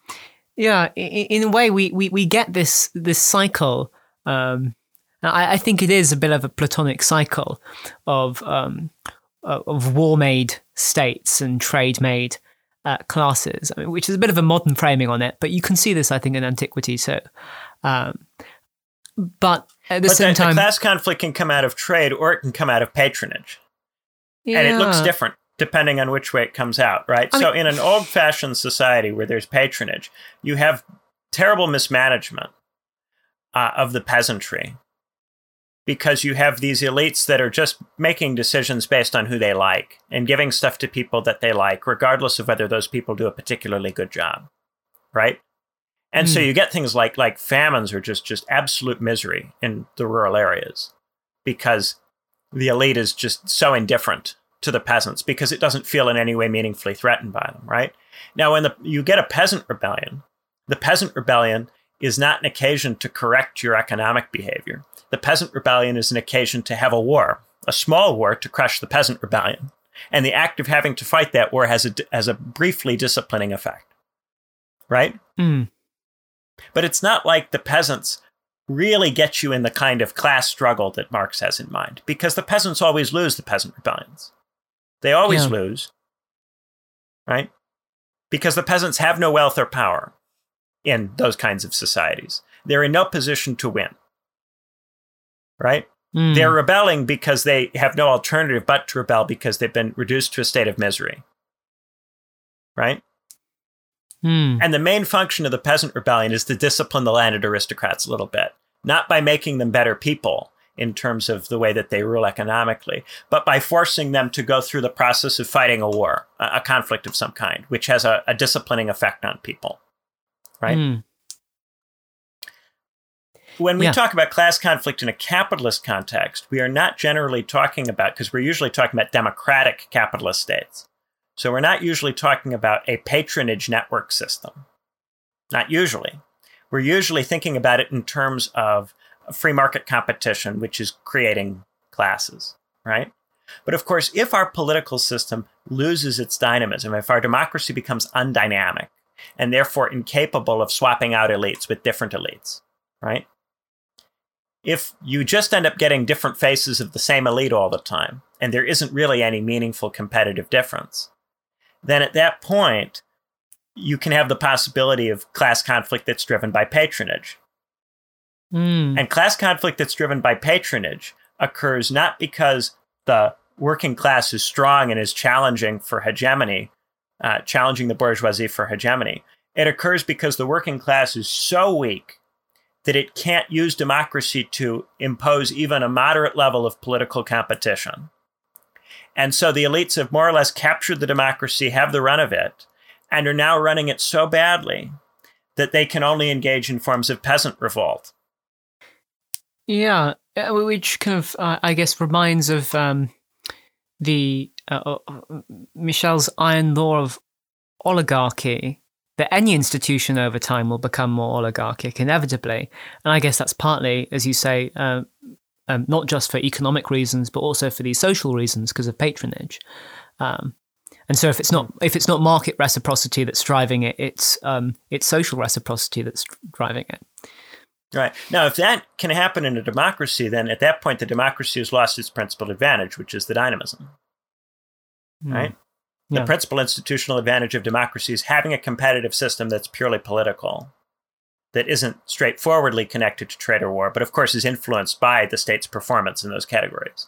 yeah. In a way, we, we, we get this this cycle. Um, I, I think it is a bit of a platonic cycle of um, of war-made states and trade-made uh, classes, I mean, which is a bit of a modern framing on it. But you can see this, I think, in antiquity too. Um, but at the but same the, time, the class conflict can come out of trade or it can come out of patronage. And it looks different depending on which way it comes out, right? I so mean- in an old fashioned society where there's patronage, you have terrible mismanagement uh, of the peasantry because you have these elites that are just making decisions based on who they like and giving stuff to people that they like, regardless of whether those people do a particularly good job, right? And so Hmm. you get things like like famines or just just absolute misery in the rural areas because the elite is just so indifferent to the peasants because it doesn't feel in any way meaningfully threatened by them, right? Now, when the, you get a peasant rebellion, the peasant rebellion is not an occasion to correct your economic behavior. The peasant rebellion is an occasion to have a war, a small war to crush the peasant rebellion. And the act of having to fight that war has a, has a briefly disciplining effect, right? Mm, But it's not like the peasants really get you in the kind of class struggle that Marx has in mind, because the peasants always lose the peasant rebellions. They always Yeah. lose, right? Because the peasants have no wealth or power in those kinds of societies. They're in no position to win, right? mm, They're rebelling because they have no alternative but to rebel because they've been reduced to a state of misery, right? Mm, And the main function of the peasant rebellion is to discipline the landed aristocrats a little bit, not by making them better people in terms of the way that they rule economically, but by forcing them to go through the process of fighting a war, a, conflict of some kind, which has a, a disciplining effect on people. Right? mm, When we Yeah. talk about class conflict in a capitalist context, we are not generally talking about, because we're usually talking about democratic capitalist states. So we're not usually talking about a patronage network system. Not usually. We're usually thinking about it in terms of free market competition, which is creating classes, right? But of course, if our political system loses its dynamism, if our democracy becomes undynamic and therefore incapable of swapping out elites with different elites, right? If you just end up getting different faces of the same elite all the time, and there isn't really any meaningful competitive difference, then at that point, you can have the possibility of class conflict that's driven by patronage. Mm. And class conflict that's driven by patronage occurs not because the working class is strong and is challenging for hegemony, uh, challenging the bourgeoisie for hegemony. It occurs because the working class is so weak that it can't use democracy to impose even a moderate level of political competition. And so the elites have more or less captured the democracy, have the run of it, and are now running it so badly that they can only engage in forms of peasant revolt. Yeah, uh, which kind of, uh, I guess, reminds of um, the uh, uh, Michels' iron law of oligarchy. That any institution over time will become more oligarchic inevitably, and I guess that's partly, as you say, uh, um, not just for economic reasons, but also for these social reasons because of patronage. Um, and so, if it's not if it's not market reciprocity that's driving it, it's um, it's social reciprocity that's driving it. Right. Now, if that can happen in a democracy, then at that point, the democracy has lost its principal advantage, which is the dynamism. Mm. Right? Yeah. The principal institutional advantage of democracy is having a competitive system that's purely political, that isn't straightforwardly connected to trade or war, but of course is influenced by the state's performance in those categories.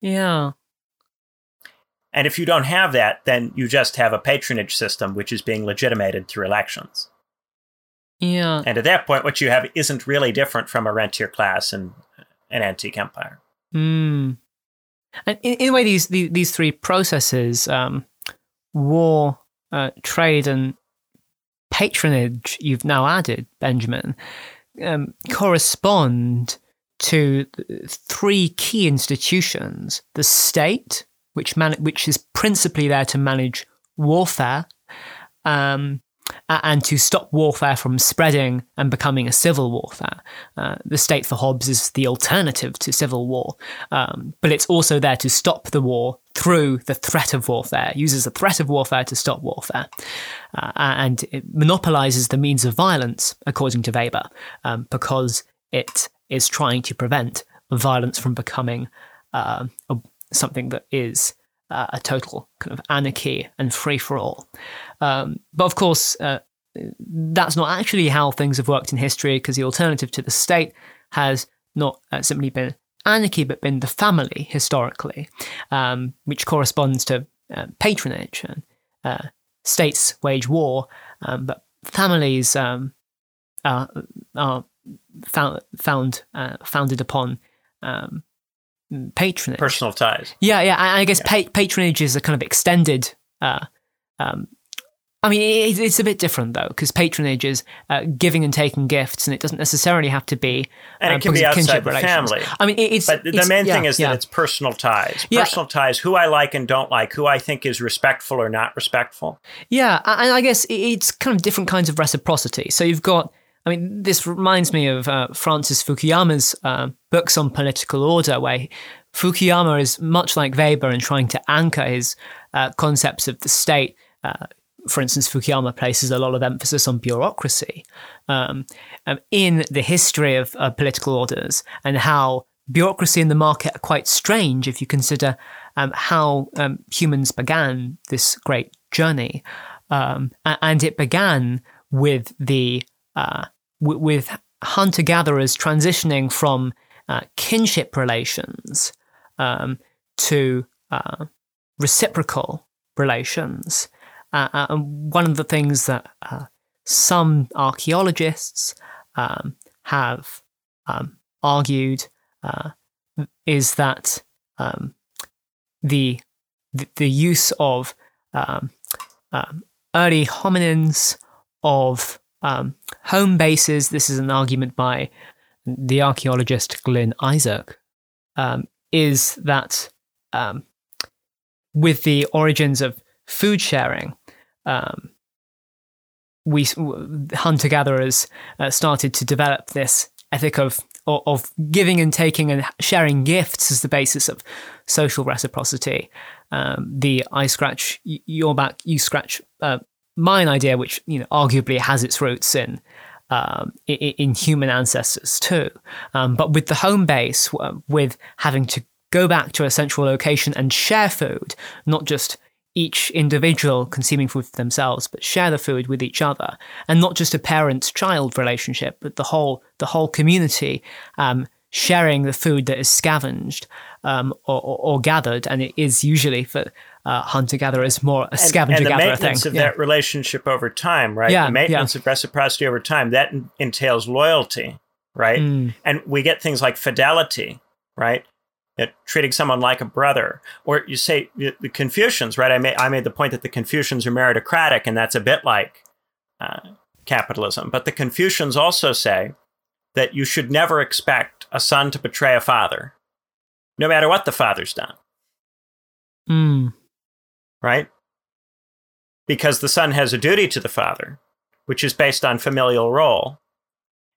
Yeah. And if you don't have that, then you just have a patronage system which is being legitimated through elections. Yeah. And at that point, what you have isn't really different from a rentier class and an antique empire. Hmm. And in, in, a way, these these, these three processes um, war, uh, trade, and patronage you've now added, Benjamin, um, correspond to three key institutions. The state, which, man- which is principally there to manage warfare, um, and to stop warfare from spreading and becoming a civil warfare. Uh, the state for Hobbes is the alternative to civil war, um, but it's also there to stop the war through the threat of warfare, it uses the threat of warfare to stop warfare, uh, and it monopolizes the means of violence, according to Weber, um, because it is trying to prevent violence from becoming uh, something that is uh, a total kind of anarchy and free for all. Um, but of course, uh, that's not actually how things have worked in history because the alternative to the state has not uh, simply been anarchy but been the family historically, um, which corresponds to uh, patronage and uh, states wage war, um, but families um, are, are found, found uh, founded upon um, patronage, personal ties. Yeah, yeah. I, I guess yeah. Pa- patronage is a kind of extended. Uh, um, I mean, it, it's a bit different though, because patronage is uh, giving and taking gifts, and it doesn't necessarily have to be. And uh, it can be outside the relations. family. I mean, it's. But the it's, main yeah, thing is yeah. that it's personal ties. Personal ties, who I like and don't like, who I think is respectful or not respectful. Yeah, and I guess it's kind of different kinds of reciprocity. So you've got I mean, this reminds me of uh, Francis Fukuyama's uh, books on political order, where Fukuyama is much like Weber in trying to anchor his uh, concepts of the state. Uh, for instance, Fukuyama places a lot of emphasis on bureaucracy um, um, in the history of political orders and how bureaucracy and the market are quite strange if you consider um, how um, humans began this great journey. Um, and it began with the uh, with hunter gatherers transitioning from uh, kinship relations um, to uh, reciprocal relations. Uh, uh, and one of the things that uh, some archaeologists um, have um, argued uh, is that um, the, the, the use of um, um, early hominins of um, home bases. This is an argument by the archaeologist Glyn Isaac um, is that um, with the origins of food sharing, um, we hunter gatherers uh, started to develop this ethic of of giving and taking and sharing gifts as the basis of social reciprocity. Um, the I scratch your back, you scratch uh, mine idea, which you know arguably has its roots in um, in, in, human ancestors too. Um, but with the home base, with having to go back to a central location and share food, not just each individual consuming food for themselves, but share the food with each other, and not just a parent-child relationship, but the whole the whole community um, sharing the food that is scavenged um, or, or, or, gathered, and it is usually for uh, hunter-gatherers more a scavenger-gatherer thing. And the maintenance of yeah. that relationship over time, right? Yeah, the maintenance yeah. of reciprocity over time that entails loyalty, right? Mm. And we get things like fidelity, right? treating someone like a brother. Or you say the Confucians, right? I made, I made the point that the Confucians are meritocratic, and that's a bit like uh, capitalism. But the Confucians also say that you should never expect a son to betray a father, no matter what the father's done. Mm. Right? Because the son has a duty to the father, which is based on familial role,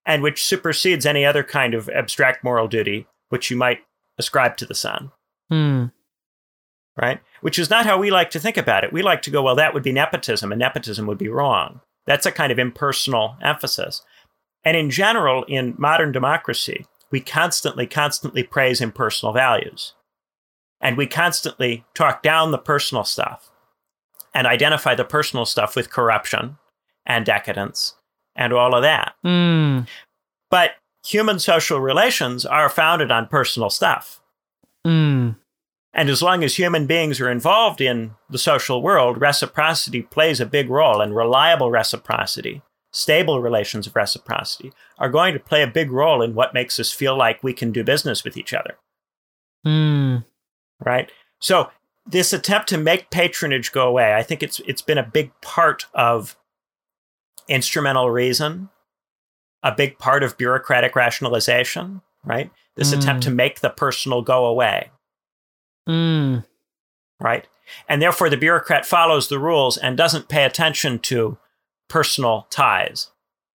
and which supersedes any other kind of abstract moral duty which you might ascribe to the son. Hmm. Right? Which is not how we like to think about it. We like to go, well, that would be nepotism, and nepotism would be wrong. That's a kind of impersonal emphasis. And in general, in modern democracy, we constantly, constantly praise impersonal values. And we constantly talk down the personal stuff and identify the personal stuff with corruption and decadence and all of that. Mm. But human social relations are founded on personal stuff. Mm. And as long as human beings are involved in the social world, reciprocity plays a big role, and reliable reciprocity, stable relations of reciprocity, are going to play a big role in what makes us feel like we can do business with each other. Mm. Right? So, this attempt to make patronage go away, I think it's it's been a big part of instrumental reason a big part of bureaucratic rationalization, right? This mm. attempt to make the personal go away. Mm. Right? And therefore, the bureaucrat follows the rules and doesn't pay attention to personal ties.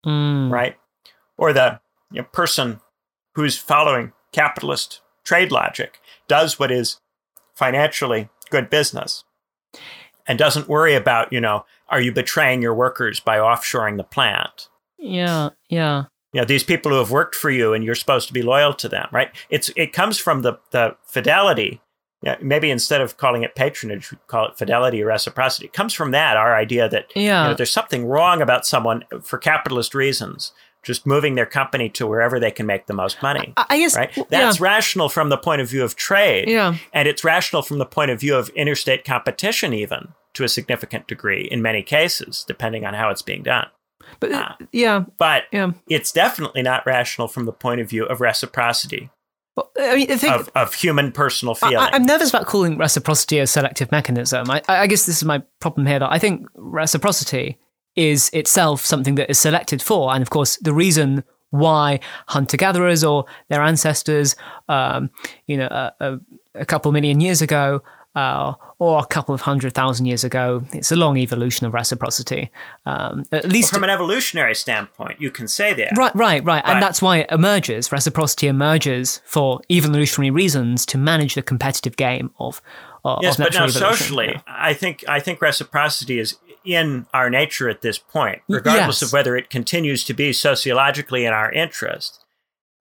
Mm. Right? Or the you know, person who's following capitalist trade logic does what is financially good business and doesn't worry about, you know, are you betraying your workers by offshoring the plant? Yeah, yeah. You know, these people who have worked for you and you're supposed to be loyal to them, right? It's it comes from the the fidelity. Yeah, maybe instead of calling it patronage, we call it fidelity or reciprocity. It comes from that, our idea that yeah. you know, there's something wrong about someone for capitalist reasons, just moving their company to wherever they can make the most money. I, I guess right? That's yeah. rational from the point of view of trade. Yeah. And it's rational from the point of view of interstate competition, even to a significant degree in many cases, depending on how it's being done. But uh, yeah, but yeah. it's definitely not rational from the point of view of reciprocity. Well, I mean, think, of, of, human personal feeling. I, am nervous about calling reciprocity a selective mechanism. I, I guess this is my problem here. That I think reciprocity is itself something that is selected for, and of course, the reason why hunter-gatherers or their ancestors, um, you know, a, a, a couple million years ago, uh, or a couple of hundred thousand years ago. It's a long evolution of reciprocity. Um, at least well, from an evolutionary standpoint, you can say that. Right, right, right, and that's why it emerges. Reciprocity emerges for evolutionary reasons to manage the competitive game of. Uh, yes, but now evolution. socially, yeah. I think I think reciprocity is in our nature at this point, regardless yes. of whether it continues to be sociologically in our interest.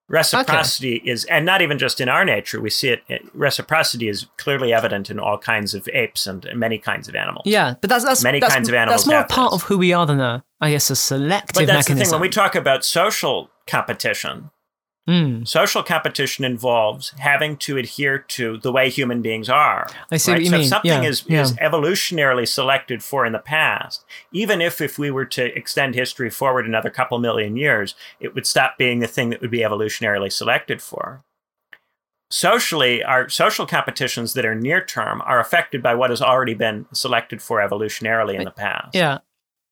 Reciprocity okay. is, and not even just in our nature, we see it, reciprocity is clearly evident in all kinds of apes and many kinds of animals. Yeah, but that's, that's many that's, kinds of animals. That's more part of who we are than a, I guess, a selective But that's mechanism. the thing. When we talk about social competition, mm. social competition involves having to adhere to the way human beings are. I see right? what you so mean. If something yeah, is, yeah. is evolutionarily selected for in the past, even if if we were to extend history forward another couple million years, it would stop being the thing that would be evolutionarily selected for. Socially, our social competitions that are near term are affected by what has already been selected for evolutionarily in the past. Yeah.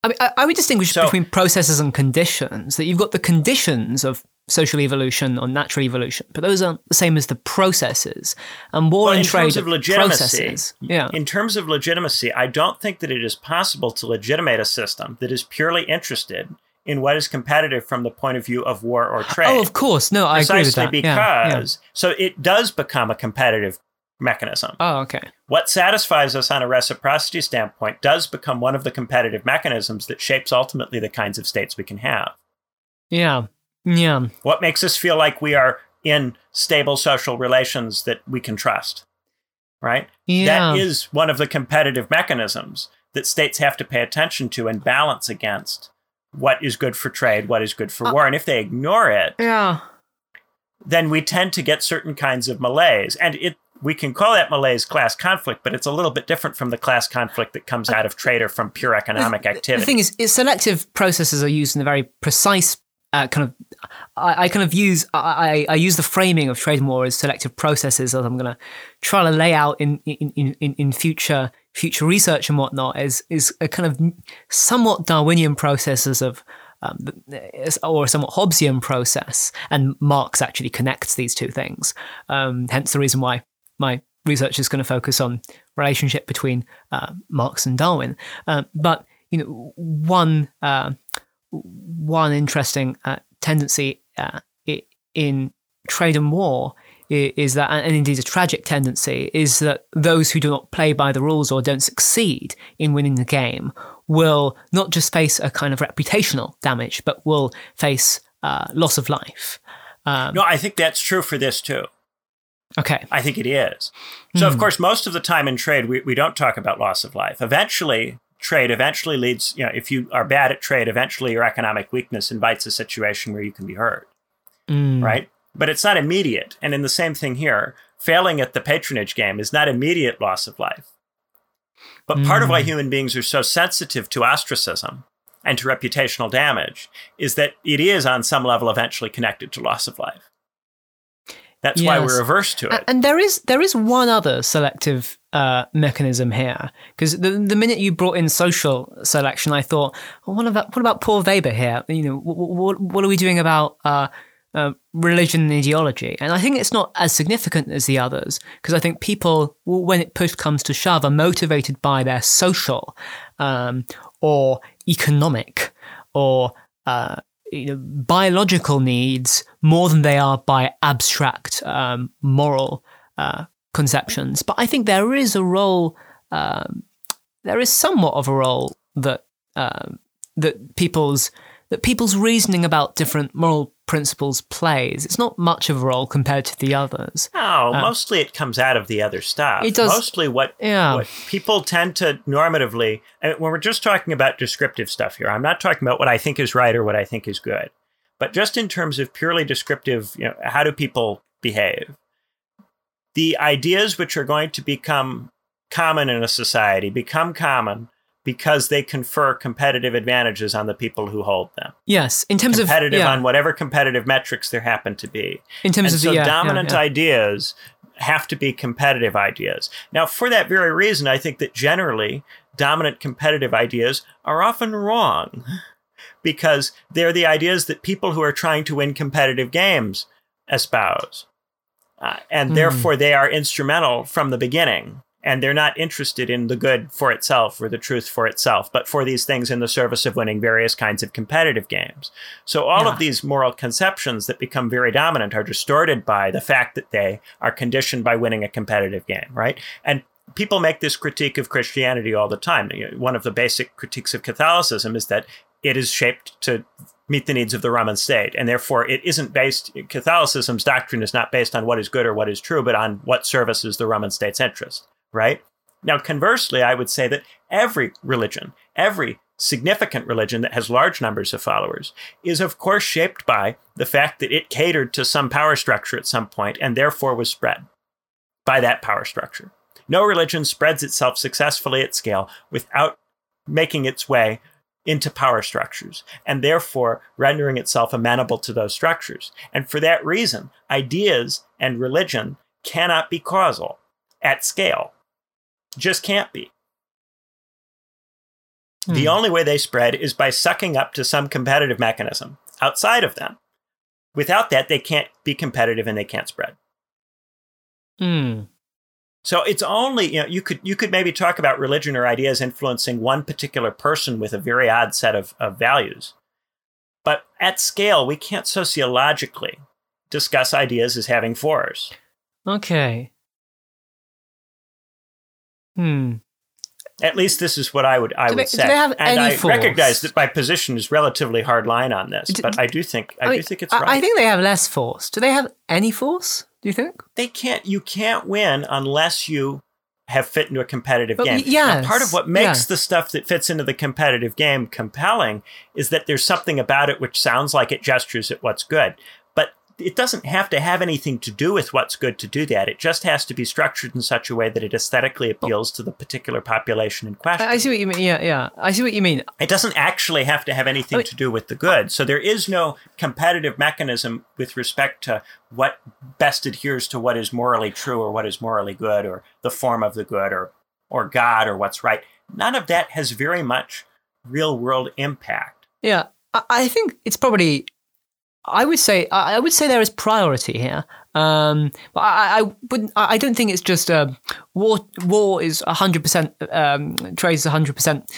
I, mean, I, I would distinguish So- between processes and conditions. That you've got the conditions of social evolution or natural evolution, but those aren't the same as the processes. And war Well, and in trade terms of legitimacy, processes. Yeah. In terms of legitimacy, I don't think that it is possible to legitimate a system that is purely interested in what is competitive from the point of view of war or trade. Oh, of course. No, I agree with Precisely that. because Yeah, yeah. so it does become a competitive mechanism. Oh, okay. What satisfies us on a reciprocity standpoint does become one of the competitive mechanisms that shapes ultimately the kinds of states we can have. Yeah. Yeah. What makes us feel like we are in stable social relations that we can trust? right? Yeah. That is one of the competitive mechanisms that states have to pay attention to and balance against what is good for trade, what is good for Uh, war. And if they ignore it, yeah. then we tend to get certain kinds of malaise. And it we can call that malaise class conflict, but it's a little bit different from the class conflict that comes out of trade or from pure economic activity. The thing is, is selective processes are used in a very precise uh, kind of. I, I kind of use I, I use the framing of trade more as selective processes, as I'm going to try to lay out in in, in, in future future research and whatnot. Is is a kind of somewhat Darwinian processes of. Um, or somewhat Hobbesian process, and Marx actually connects these two things. Um, hence the reason why my research is going to focus on relationship between uh, Marx and Darwin. Uh, but you know, one uh, one interesting uh, tendency uh, in trade and war is that, and indeed a tragic tendency, is that those who do not play by the rules or don't succeed in winning the game will not just face a kind of reputational damage, but will face uh, loss of life. Um, no, I think that's true for this too. Okay. I think it is. So, mm. of course, most of the time in trade, we, we don't talk about loss of life. Eventually, trade eventually leads, you know, if you are bad at trade, eventually your economic weakness invites a situation where you can be hurt. Mm. Right? But it's not immediate. And in the same thing here, failing at the patronage game is not immediate loss of life. But mm. part of why human beings are so sensitive to ostracism and to reputational damage is that it is on some level eventually connected to loss of life. That's yes. why we're averse to it. And there is there is one other selective uh, mechanism here because the the minute you brought in social selection, I thought, well, what about what about Paul Weber here? You know, what what, are we doing about uh, uh, religion and ideology? And I think it's not as significant as the others because I think people, when it push comes to shove, are motivated by their social um, or economic or uh, you know, biological needs more than they are by abstract um, moral uh, conceptions. But I think there is a role, um, there is somewhat of a role that uh, that people's that people's reasoning about different moral principles plays. It's not much of a role compared to the others. No, uh, mostly it comes out of the other stuff. It does. Mostly what, yeah. what people tend to normatively, and when we're just talking about descriptive stuff here, I'm not talking about what I think is right or what I think is good, but just in terms of purely descriptive, you know, how do people behave? The ideas which are going to become common in a society become common because they confer competitive advantages on the people who hold them. Yes, in terms competitive of competitive yeah. on whatever competitive metrics there happen to be. In terms and of so the, yeah, dominant yeah, ideas have to be competitive ideas. Now, for that very reason, I think that generally dominant competitive ideas are often wrong because they're the ideas that people who are trying to win competitive games espouse. Uh, and mm. therefore, they are instrumental from the beginning and they're not interested in the good for itself or the truth for itself, but for these things in the service of winning various kinds of competitive games. So all yeah. of these moral conceptions that become very dominant are distorted by the fact that they are conditioned by winning a competitive game, right? And people make this critique of Christianity all the time. One of the basic critiques of Catholicism is that it is shaped to meet the needs of the Roman state. And therefore, it isn't based, Catholicism's doctrine is not based on what is good or what is true, but on what services the Roman state's interest right? Now, conversely, I would say that every religion, every significant religion that has large numbers of followers, is of course shaped by the fact that it catered to some power structure at some point and therefore was spread by that power structure. No religion spreads itself successfully at scale without making its way into power structures and therefore rendering itself amenable to those structures. And for that reason, ideas and religion cannot be causal at scale just can't be. Hmm. The only way they spread is by sucking up to some competitive mechanism outside of them. Without that, they can't be competitive and they can't spread. Hmm. So it's only you know you could you could maybe talk about religion or ideas influencing one particular person with a very odd set of, of values, but at scale we can't sociologically discuss ideas as having force. Okay. Hmm. At least this is what I would I do would they, say. Do they have and any I force? recognize that my position is relatively hard line on this, do, but I do think I, I mean, do think it's right. I think they have less force. Do they have any force? Do you think they can't? You can't win unless you have fit into a competitive But game. Yeah. Part of what makes yeah. the stuff that fits into the competitive game compelling is that there's something about it which sounds like it gestures at what's good. It doesn't have to have anything to do with what's good to do that. It just has to be structured in such a way that it aesthetically appeals to the particular population in question. I, I see what you mean. Yeah, yeah. I see what you mean. It doesn't actually have to have anything I- to do with the good. So there is no competitive mechanism with respect to what best adheres to what is morally true or what is morally good or the form of the good or or God or what's right. None of that has very much real world impact. Yeah, I think it's probably. I would say I would say there is priority here, um, but I, I wouldn't. I don't think it's just uh, war. War is hundred percent. Um, trade is hundred percent.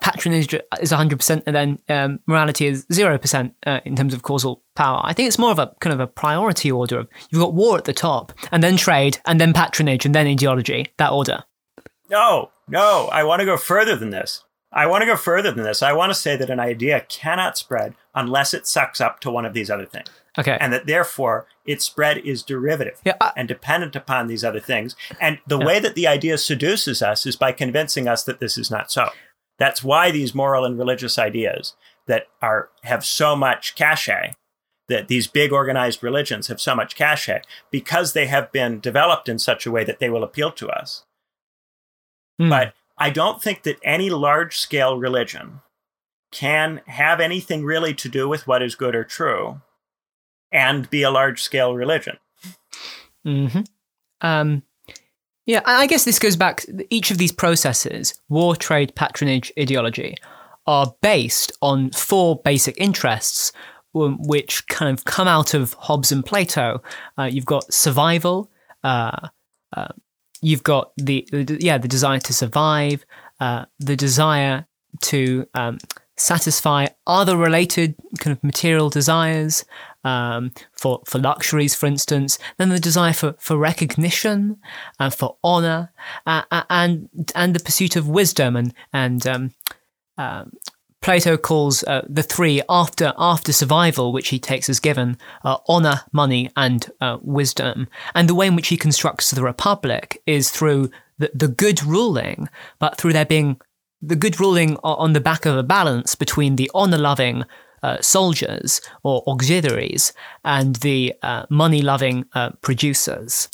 Patronage is hundred percent, and then um, morality is zero percent uh, in terms of causal power. I think it's more of a kind of a priority order. Of you've got war at the top, and then trade, and then patronage, and then ideology. That order. No, no, I want to go further than this. I want to go further than this. I want to say that an idea cannot spread unless it sucks up to one of these other things. Okay. and that therefore its spread is derivative Yeah, I- and dependent upon these other things. And the Yeah. way that the idea seduces us is by convincing us that this is not so. That's why these moral and religious ideas that are have so much cachet, that these big organized religions have so much cachet, because they have been developed in such a way that they will appeal to us. Hmm. But I don't think that any large scale religion can have anything really to do with what is good or true and be a large scale religion. hmm Um, yeah, I I guess this goes back. Each of these processes, war, trade, patronage, ideology, are based on four basic interests, um, which kind of come out of Hobbes and Plato. Uh, you've got survival. Uh, uh, you've got the, the yeah the desire to survive, uh, the desire to um, satisfy other related kind of material desires um, for for luxuries, for instance. Then the desire for for recognition and for honor, uh, uh, and and the pursuit of wisdom and and um, um, Plato calls uh, the three after after survival, which he takes as given, uh, honor, money, and uh, wisdom. And the way in which he constructs the republic is through the, the good ruling, but through there being the good ruling on the back of a balance between the honor loving uh, soldiers or auxiliaries and the uh, money loving uh, producers.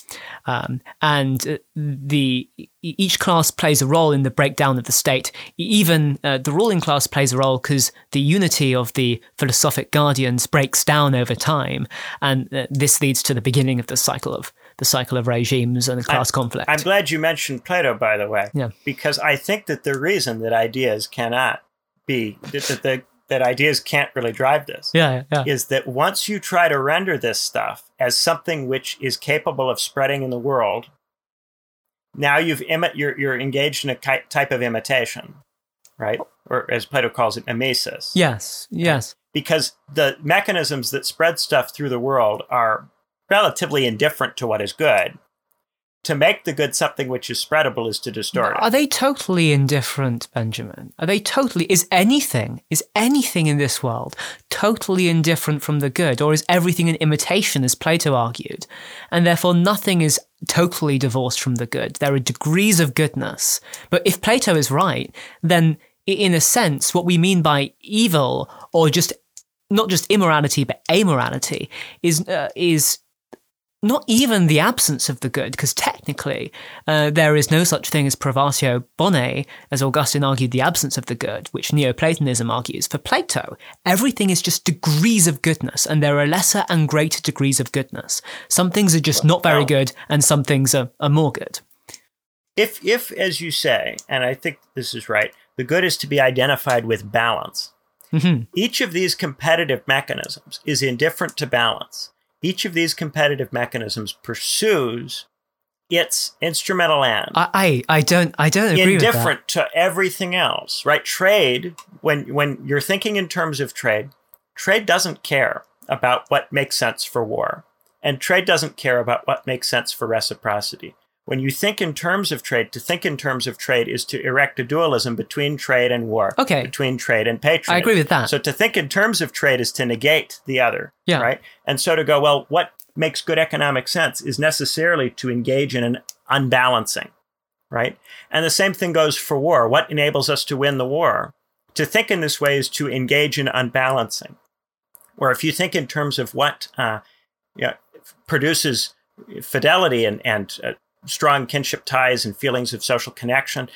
Um, and uh, the each class plays a role in the breakdown of the state. Even uh, the ruling class plays a role because the unity of the philosophic guardians breaks down over time, and this leads to the beginning of the cycle of the cycle of regimes and the class conflict. I'm glad you mentioned Plato, by the way, Yeah. because I think that the reason that ideas cannot be that, that, that, that ideas can't really drive this yeah, yeah. is that once you try to render this stuff as something which is capable of spreading in the world, now you've imi- you're, you're engaged in a ki- type of imitation, right? Or as Plato calls it, mimesis. Yes, yes. Because the mechanisms that spread stuff through the world are relatively indifferent to what is good. To make the good something which is spreadable is to distort it. Are they totally indifferent, Benjamin? Are they totally? Is anything, is anything in this world totally indifferent from the good? Or is everything an imitation, as Plato argued? And therefore nothing is totally divorced from the good. There are degrees of goodness. But if Plato is right, then in a sense, what we mean by evil, or just not just immorality, but amorality, is uh, is not even the absence of the good, because technically uh, there is no such thing as privatio boni, as Augustine argued, the absence of the good, which Neoplatonism argues. For Plato, everything is just degrees of goodness, and there are lesser and greater degrees of goodness. Some things are just not very good, and some things are, are more good. if if as you say and i think this is right the good is to be identified with balance Mhm. each of these competitive mechanisms is indifferent to balance each of these competitive mechanisms pursues its instrumental end. I, I, I don't I don't agree with that. indifferent to everything else right? Trade when when you're thinking in terms of trade trade doesn't care about what makes sense for war. And trade doesn't care about what makes sense for reciprocity when you think in terms of trade to think in terms of trade is to erect a dualism between trade and war Okay. between trade and patronage I agree with that. so to think in terms of trade is to negate the other Yeah. right and so to go well what makes good economic sense is necessarily to engage in an unbalancing right? And the same thing goes for war. What enables us to win the war? To think in this way is to engage in unbalancing. Where if you think in terms of what uh, you know, produces fidelity and, and uh, strong kinship ties and feelings of social connection.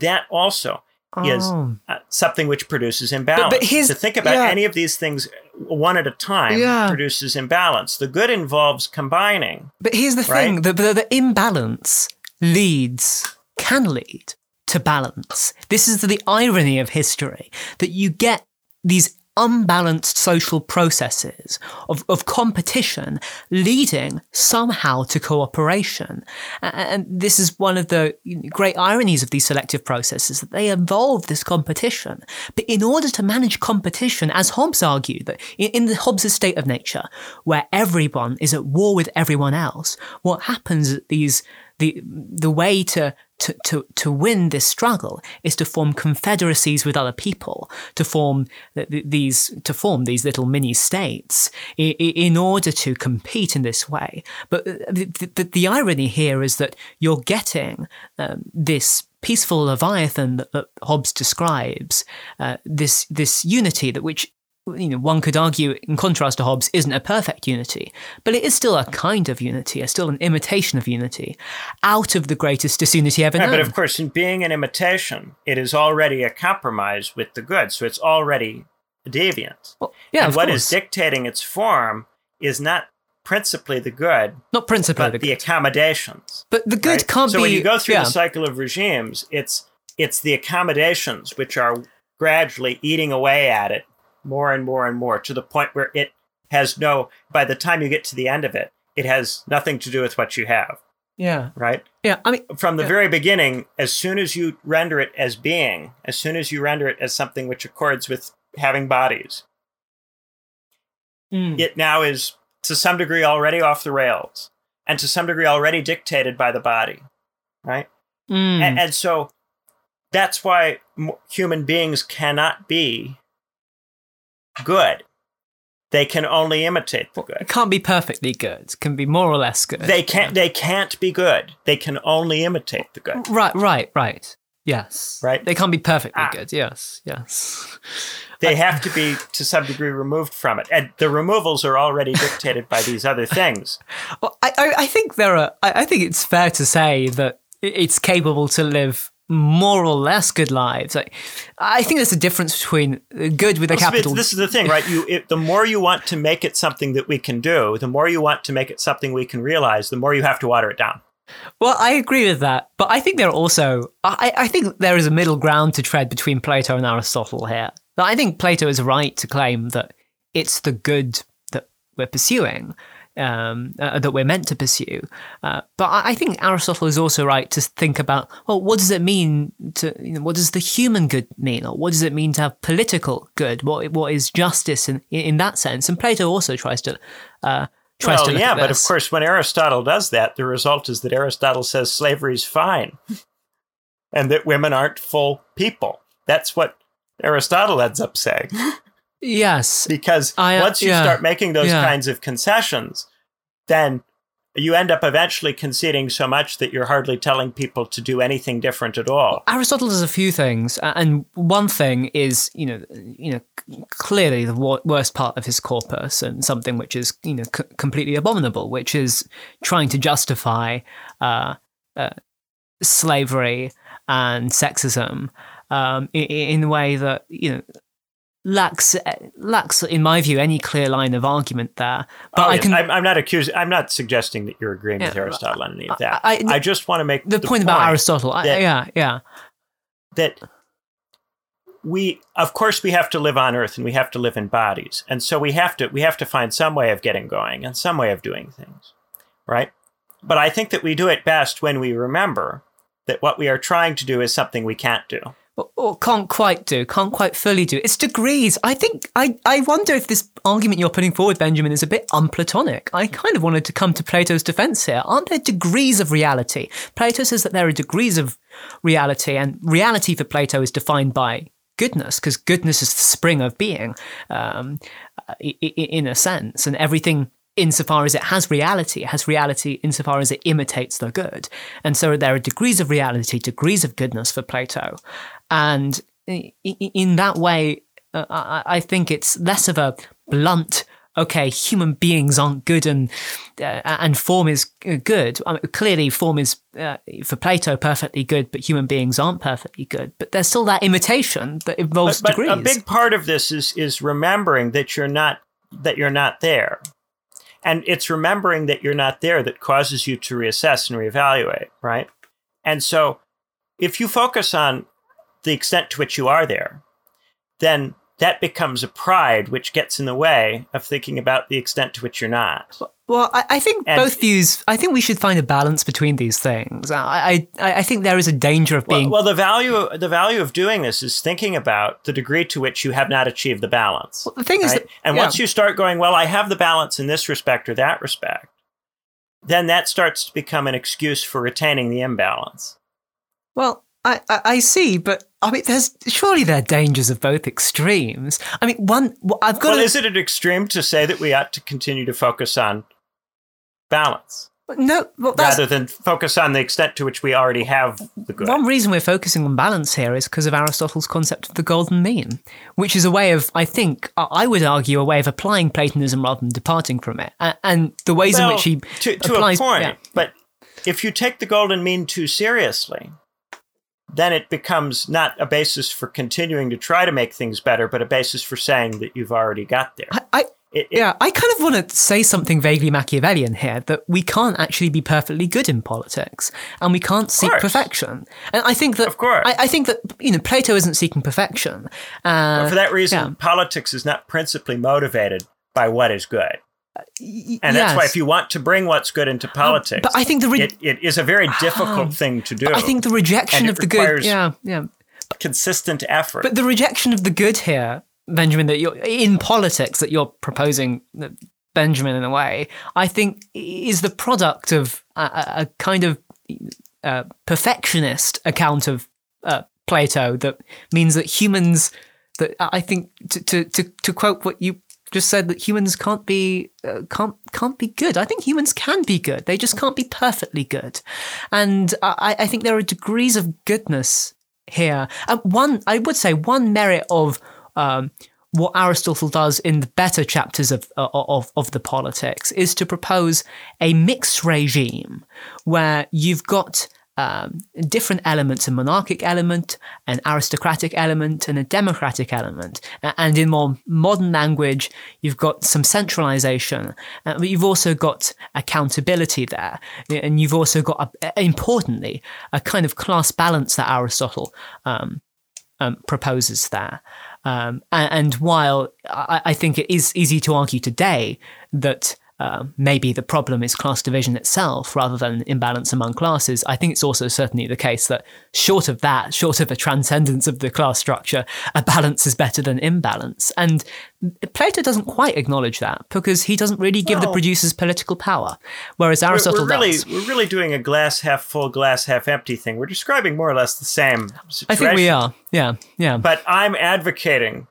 That also is Oh. uh, something which produces imbalance. but here's- to think about yeah. any of these things one at a time Yeah. produces imbalance. The good involves combining. But here's the Right? thing: the, the the imbalance leads can lead to balance. This is the irony of history that you get these unbalanced social processes of, of competition leading somehow to cooperation. And this is one of the great ironies of these selective processes that they involve this competition. But in order to manage competition, as Hobbes argued, that in, the Hobbes' state of nature, where everyone is at war with everyone else, what happens at these the the way to, to, to, to win this struggle is to form confederacies with other people, to form th- th- these to form these little mini states in, order to compete in this way. But the, the, the irony here is that you're getting um, this peaceful leviathan that, that Hobbes describes, uh, this this unity that which you know, one could argue, in contrast to Hobbes, isn't a perfect unity, but it is still a kind of unity, a still an imitation of unity, out of the greatest disunity ever known. but of course, in being an imitation, it is already a compromise with the good, so it's already deviant. Well, yeah, and what course. is dictating its form is not principally the good, not principally but the the accommodations. but the good right? can't so be. when you go through yeah. the cycle of regimes, it's it's the accommodations which are gradually eating away at it more and more and more to the point where it has no. By the time you get to the end of it, it has nothing to do with what you have. yeah, Right yeah. I mean, from the Yeah. very beginning, as soon as you render it as being, as soon as you render it as something which accords with having bodies, mm, it now is to some degree already off the rails and to some degree already dictated by the body, right? mm. And, and so that's why human beings cannot be good. They can only imitate the it good. can't be perfectly good. It can be more or less good. They can't. They can't be good. They can only imitate the good. Right, right, right. Yes. Right. They can't be perfectly Ah. good. Yes, yes. they have to be to some degree removed from it and the removals are already dictated by these other things Well, I, I, I think there are. I, I think it's fair to say that it's capable to live more or less good lives. Like, I think there's a difference between good with a Well, capital. this is the thing right you it, the more you want to make it something that we can do the more you want to make it something we can realize the more you have to water it down Well, I agree with that, but I think there are also. I, I think there is a middle ground to tread between Plato and Aristotle here. I think Plato is right to claim that it's the good that we're pursuing, um, uh, that we're meant to pursue. Uh, but I, I think Aristotle is also right to think about well, what does it mean to you know, what does the human good mean, or what does it mean to have political good? What what is justice in in that sense? And Plato also tries to. Uh, tries well to yeah but of course when aristotle does that the result is that aristotle says slavery is fine and that women aren't full people that's what aristotle ends up saying yes, because I, uh, once you yeah, start making those yeah. kinds of concessions, then you end up eventually conceding so much that you're hardly telling people to do anything different at all. Aristotle does a few things, and one thing is, you know, you know, clearly the worst part of his corpus, and something which is, you know, c- completely abominable, which is trying to justify uh, uh, slavery and sexism um, in, in a way that you know lacks uh, lacks, in my view, any clear line of argument there. But Oh, i can I'm, I'm not accusing. I'm not suggesting that you're agreeing with Aristotle on any of that. I- I, I- just want to make the, point about Aristotle, I, yeah, yeah, that we, of course, we have to live on Earth and we have to live in bodies, and so we have to we have to find some way of getting going and some way of doing things, right? But I think that we do it best when we remember that what we are trying to do is something we can't do. Or, or can't quite do, can't quite fully do. It's degrees. I think I, I wonder if this argument you're putting forward, Benjamin, is a bit unplatonic. I kind of wanted to come to Plato's defense here. Aren't there degrees of reality? Plato says that there are degrees of reality, and reality for Plato is defined by goodness, because goodness is the spring of being, um, in a sense, and everything insofar as it has reality. It has reality insofar as it imitates the good. And so there are degrees of reality, degrees of goodness for Plato. And in that way, uh, I think it's less of a blunt okay, human beings aren't good and uh, and form is good. I mean, clearly, form is uh, for Plato perfectly good, but human beings aren't perfectly good. But there's still that imitation that involves but, but degrees. A big part of this is is remembering that you're not that you're not there, and it's remembering that you're not there that causes you to reassess and reevaluate, right? And so, if you focus on the extent to which you are there, then that becomes a pride which gets in the way of thinking about the extent to which you're not. Well, I, I think and both views. I think we should find a balance between these things. I, I, I think there is a danger of being. Well, well, the value the value of doing this is thinking about the degree to which you have not achieved the balance. Well, the thing right? is, that, and yeah. once you start going, well, I have the balance in this respect or that respect, then that starts to become an excuse for retaining the imbalance. Well, I, I, I see, but I mean, there's surely there are dangers of both extremes. I mean, one I've got. Well, to, is it an extreme to say that we ought to continue to focus on balance? No, well, rather than focus on the extent to which we already have the good. One reason we're focusing on balance here is because of Aristotle's concept of the golden mean, which is a way of, I think, I would argue, a way of applying Platonism rather than departing from it, and the ways well, in which he to, to applies, a point. Yeah. But if you take the golden mean too seriously, then it becomes not a basis for continuing to try to make things better, but a basis for saying that you've already got there. I, I it, it, yeah, I kind of want to say something vaguely Machiavellian here that we can't actually be perfectly good in politics, and we can't seek course. perfection. And I think that, of course, I, I think that you know Plato isn't seeking perfection. Uh, for that reason, yeah. politics is not principally motivated by what is good. And yes. that's why if you want to bring what's good into politics, but I think the re- it, it is a very difficult thing to do. I think the rejection of the good, yeah, yeah, consistent effort. but the rejection of the good here, Benjamin, that you're in politics that you're proposing, Benjamin, in a way, I think is the product of a, a- a kind of uh, perfectionist account of uh, Plato that means that humans, that I think to to to, to quote what you just said that humans can't be uh, can't can't be good. I think humans can be good. They just can't be perfectly good, and I, I think there are degrees of goodness here. And one, I would say, one merit of um, what Aristotle does in the better chapters of, of of the politics is to propose a mixed regime where you've got um, different elements a monarchic element, an aristocratic element, and a democratic element. And in more modern language, you've got some centralization, uh, but you've also got accountability there. And you've also got, a, importantly, a kind of class balance that Aristotle um, um, proposes there. Um, and, and while I, I think it is easy to argue today that uh, maybe the problem is class division itself rather than imbalance among classes. I think it's also certainly the case that short of that, short of a transcendence of the class structure, a balance is better than imbalance. And Plato doesn't quite acknowledge that because he doesn't really give the producers political power, whereas we're, Aristotle we're really does. we're really doing a glass half full, glass half empty thing. We're describing more or less the same situation. I think we are. Yeah, yeah. But I'm advocating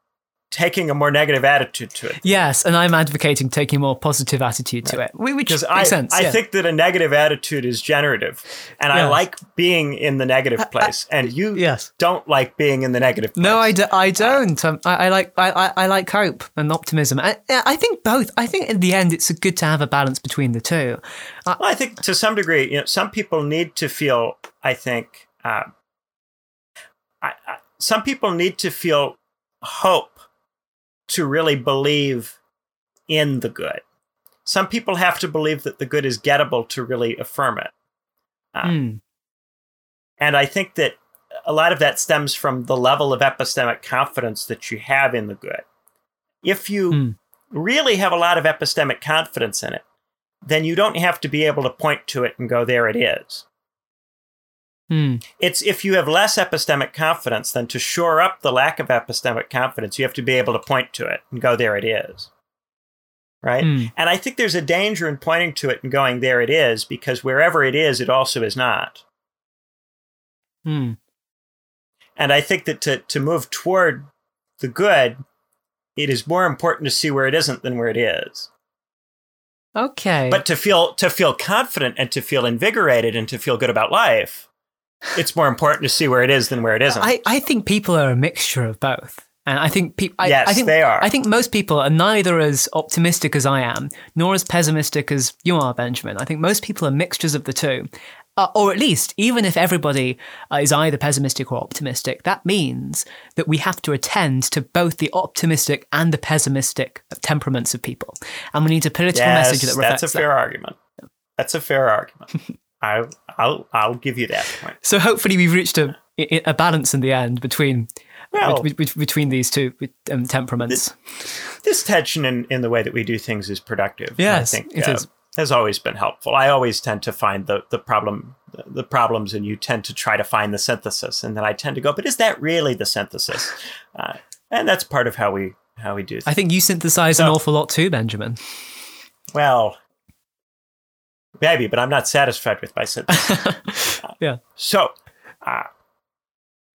taking a more negative attitude to it. Yes, and I'm advocating taking a more positive attitude to it, whi- which Because makes I, sense. I yeah. think that a negative attitude is generative, and I like being in the negative place, and you yes. don't like being in the negative place. No, I, do, I don't. Um, I, I like I, I, I like hope and optimism. I, I think both. I think in the end, it's good to have a balance between the two. Well, I think to some degree, you know, some people need to feel. I think uh, I, I, some people need to feel hope to really believe in the good. Some people have to believe that the good is gettable to really affirm it. Uh, Hmm. And I think that a lot of that stems from the level of epistemic confidence that you have in the good. If you Hmm. really have a lot of epistemic confidence in it, then you don't have to be able to point to it and go, there it is. Hmm. It's if you have less epistemic confidence, then to shore up the lack of epistemic confidence, you have to be able to point to it and go, there it is. Right? Hmm. And I think there's a danger in pointing to it and going, there it is, because wherever it is, it also is not. Hmm. And I think that to, to move toward the good, it is more important to see where it isn't than where it is. Okay. But to feel to feel confident and to feel invigorated and to feel good about life, it's more important to see where it is than where it isn't. I, I think people are a mixture of both. And I think people. Yes, I think, they are. I think most people are neither as optimistic as I am, nor as pessimistic as you are, Benjamin. I think most people are mixtures of the two. Uh, or at least, even if everybody uh, is either pessimistic or optimistic, that means that we have to attend to both the optimistic and the pessimistic temperaments of people. And we need a political yes, message that reflects that's a fair that. argument. That's a fair argument. I, I'll, I'll give you that point. So hopefully we've reached a, a balance in the end between Well- bet- bet- between these two um, temperaments. This tension in, in the way that we do things is productive. Yes, I think it uh, is. has always been helpful. I always tend to find the, the problem the problems and you tend to try to find the synthesis and then I tend to go, but is that really the synthesis? Uh, and that's part of how we how we do things. I think you synthesize an awful lot too, Benjamin. Well, maybe, but I'm not satisfied with my synthesis. yeah. So, uh,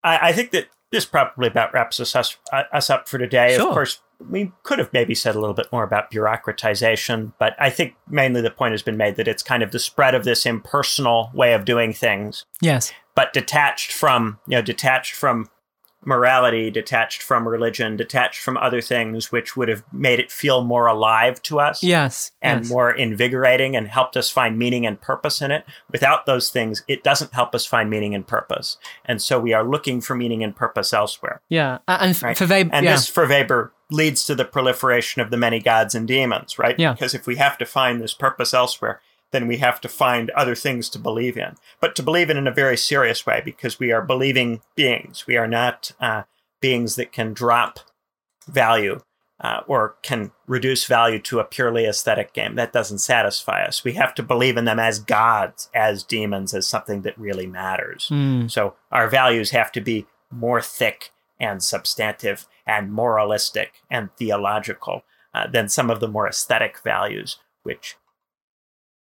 I, I think that this probably about wraps us, us, uh, us up for today. Sure. Of course, we could have maybe said a little bit more about bureaucratization, but I think mainly the point has been made that it's kind of the spread of this impersonal way of doing things, Yes. but detached from, you know, detached from morality, detached from religion, detached from other things, which would have made it feel more alive to us Yes. and yes. more invigorating and helped us find meaning and purpose in it. Without those things, it doesn't help us find meaning and purpose. And so we are looking for meaning and purpose elsewhere. Yeah. And f- Right. for Weber, And yeah. this, for Weber, leads to the proliferation of the many gods and demons, right? Yeah. Because if we have to find this purpose elsewhere, then we have to find other things to believe in. But to believe in in a very serious way, because we are believing beings. We are not uh, beings that can drop value uh, or can reduce value to a purely aesthetic game. That doesn't satisfy us. We have to believe in them as gods, as demons, as something that really matters. Mm. So our values have to be more thick and substantive and moralistic and theological uh, than some of the more aesthetic values which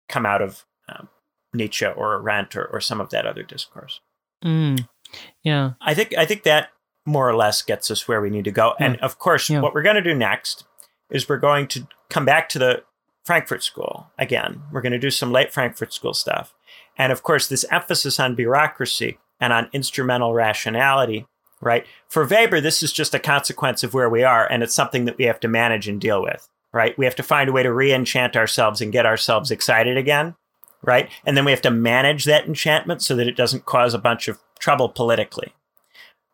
come out of um, Nietzsche or Arendt or, or some of that other discourse. Mm. Yeah. I think I think that more or less gets us where we need to go. And of course, Yeah. what we're going to do next is we're going to come back to the Frankfurt School again. We're going to do some late Frankfurt School stuff. And of course, this emphasis on bureaucracy and on instrumental rationality, right? For Weber, this is just a consequence of where we are, and it's something that we have to manage and deal with, right? We have to find a way to re enchant ourselves and get ourselves excited again, right? And then we have to manage that enchantment so that it doesn't cause a bunch of trouble politically,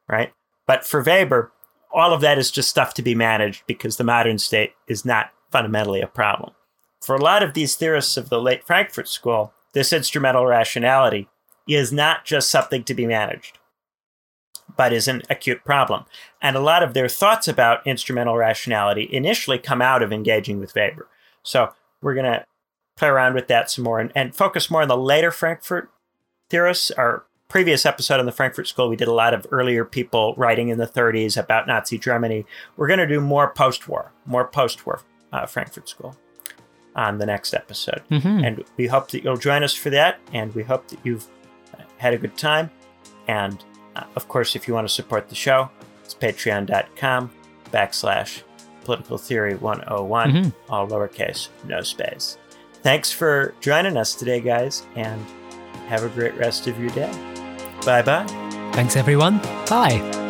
right? But for Weber, all of that is just stuff to be managed because the modern state is not fundamentally a problem. For a lot of these theorists of the late Frankfurt School, this instrumental rationality is not just something to be managed, but is an acute problem. And a lot of their thoughts about instrumental rationality initially come out of engaging with Weber. So we're going to play around with that some more and, and focus more on the later Frankfurt theorists. Our previous episode on the Frankfurt School, we did a lot of earlier people writing in the 30s about Nazi Germany. We're going to do more post war, more post war uh, Frankfurt School on the next episode. Mhm. And we hope that you'll join us for that. And we hope that you've had a good time. And uh, of course, if you want to support the show, it's patreon.com backslash political theory 101, Mhm. all lowercase, no space. Thanks for joining us today, guys, and have a great rest of your day. Bye bye. Thanks, everyone. Bye.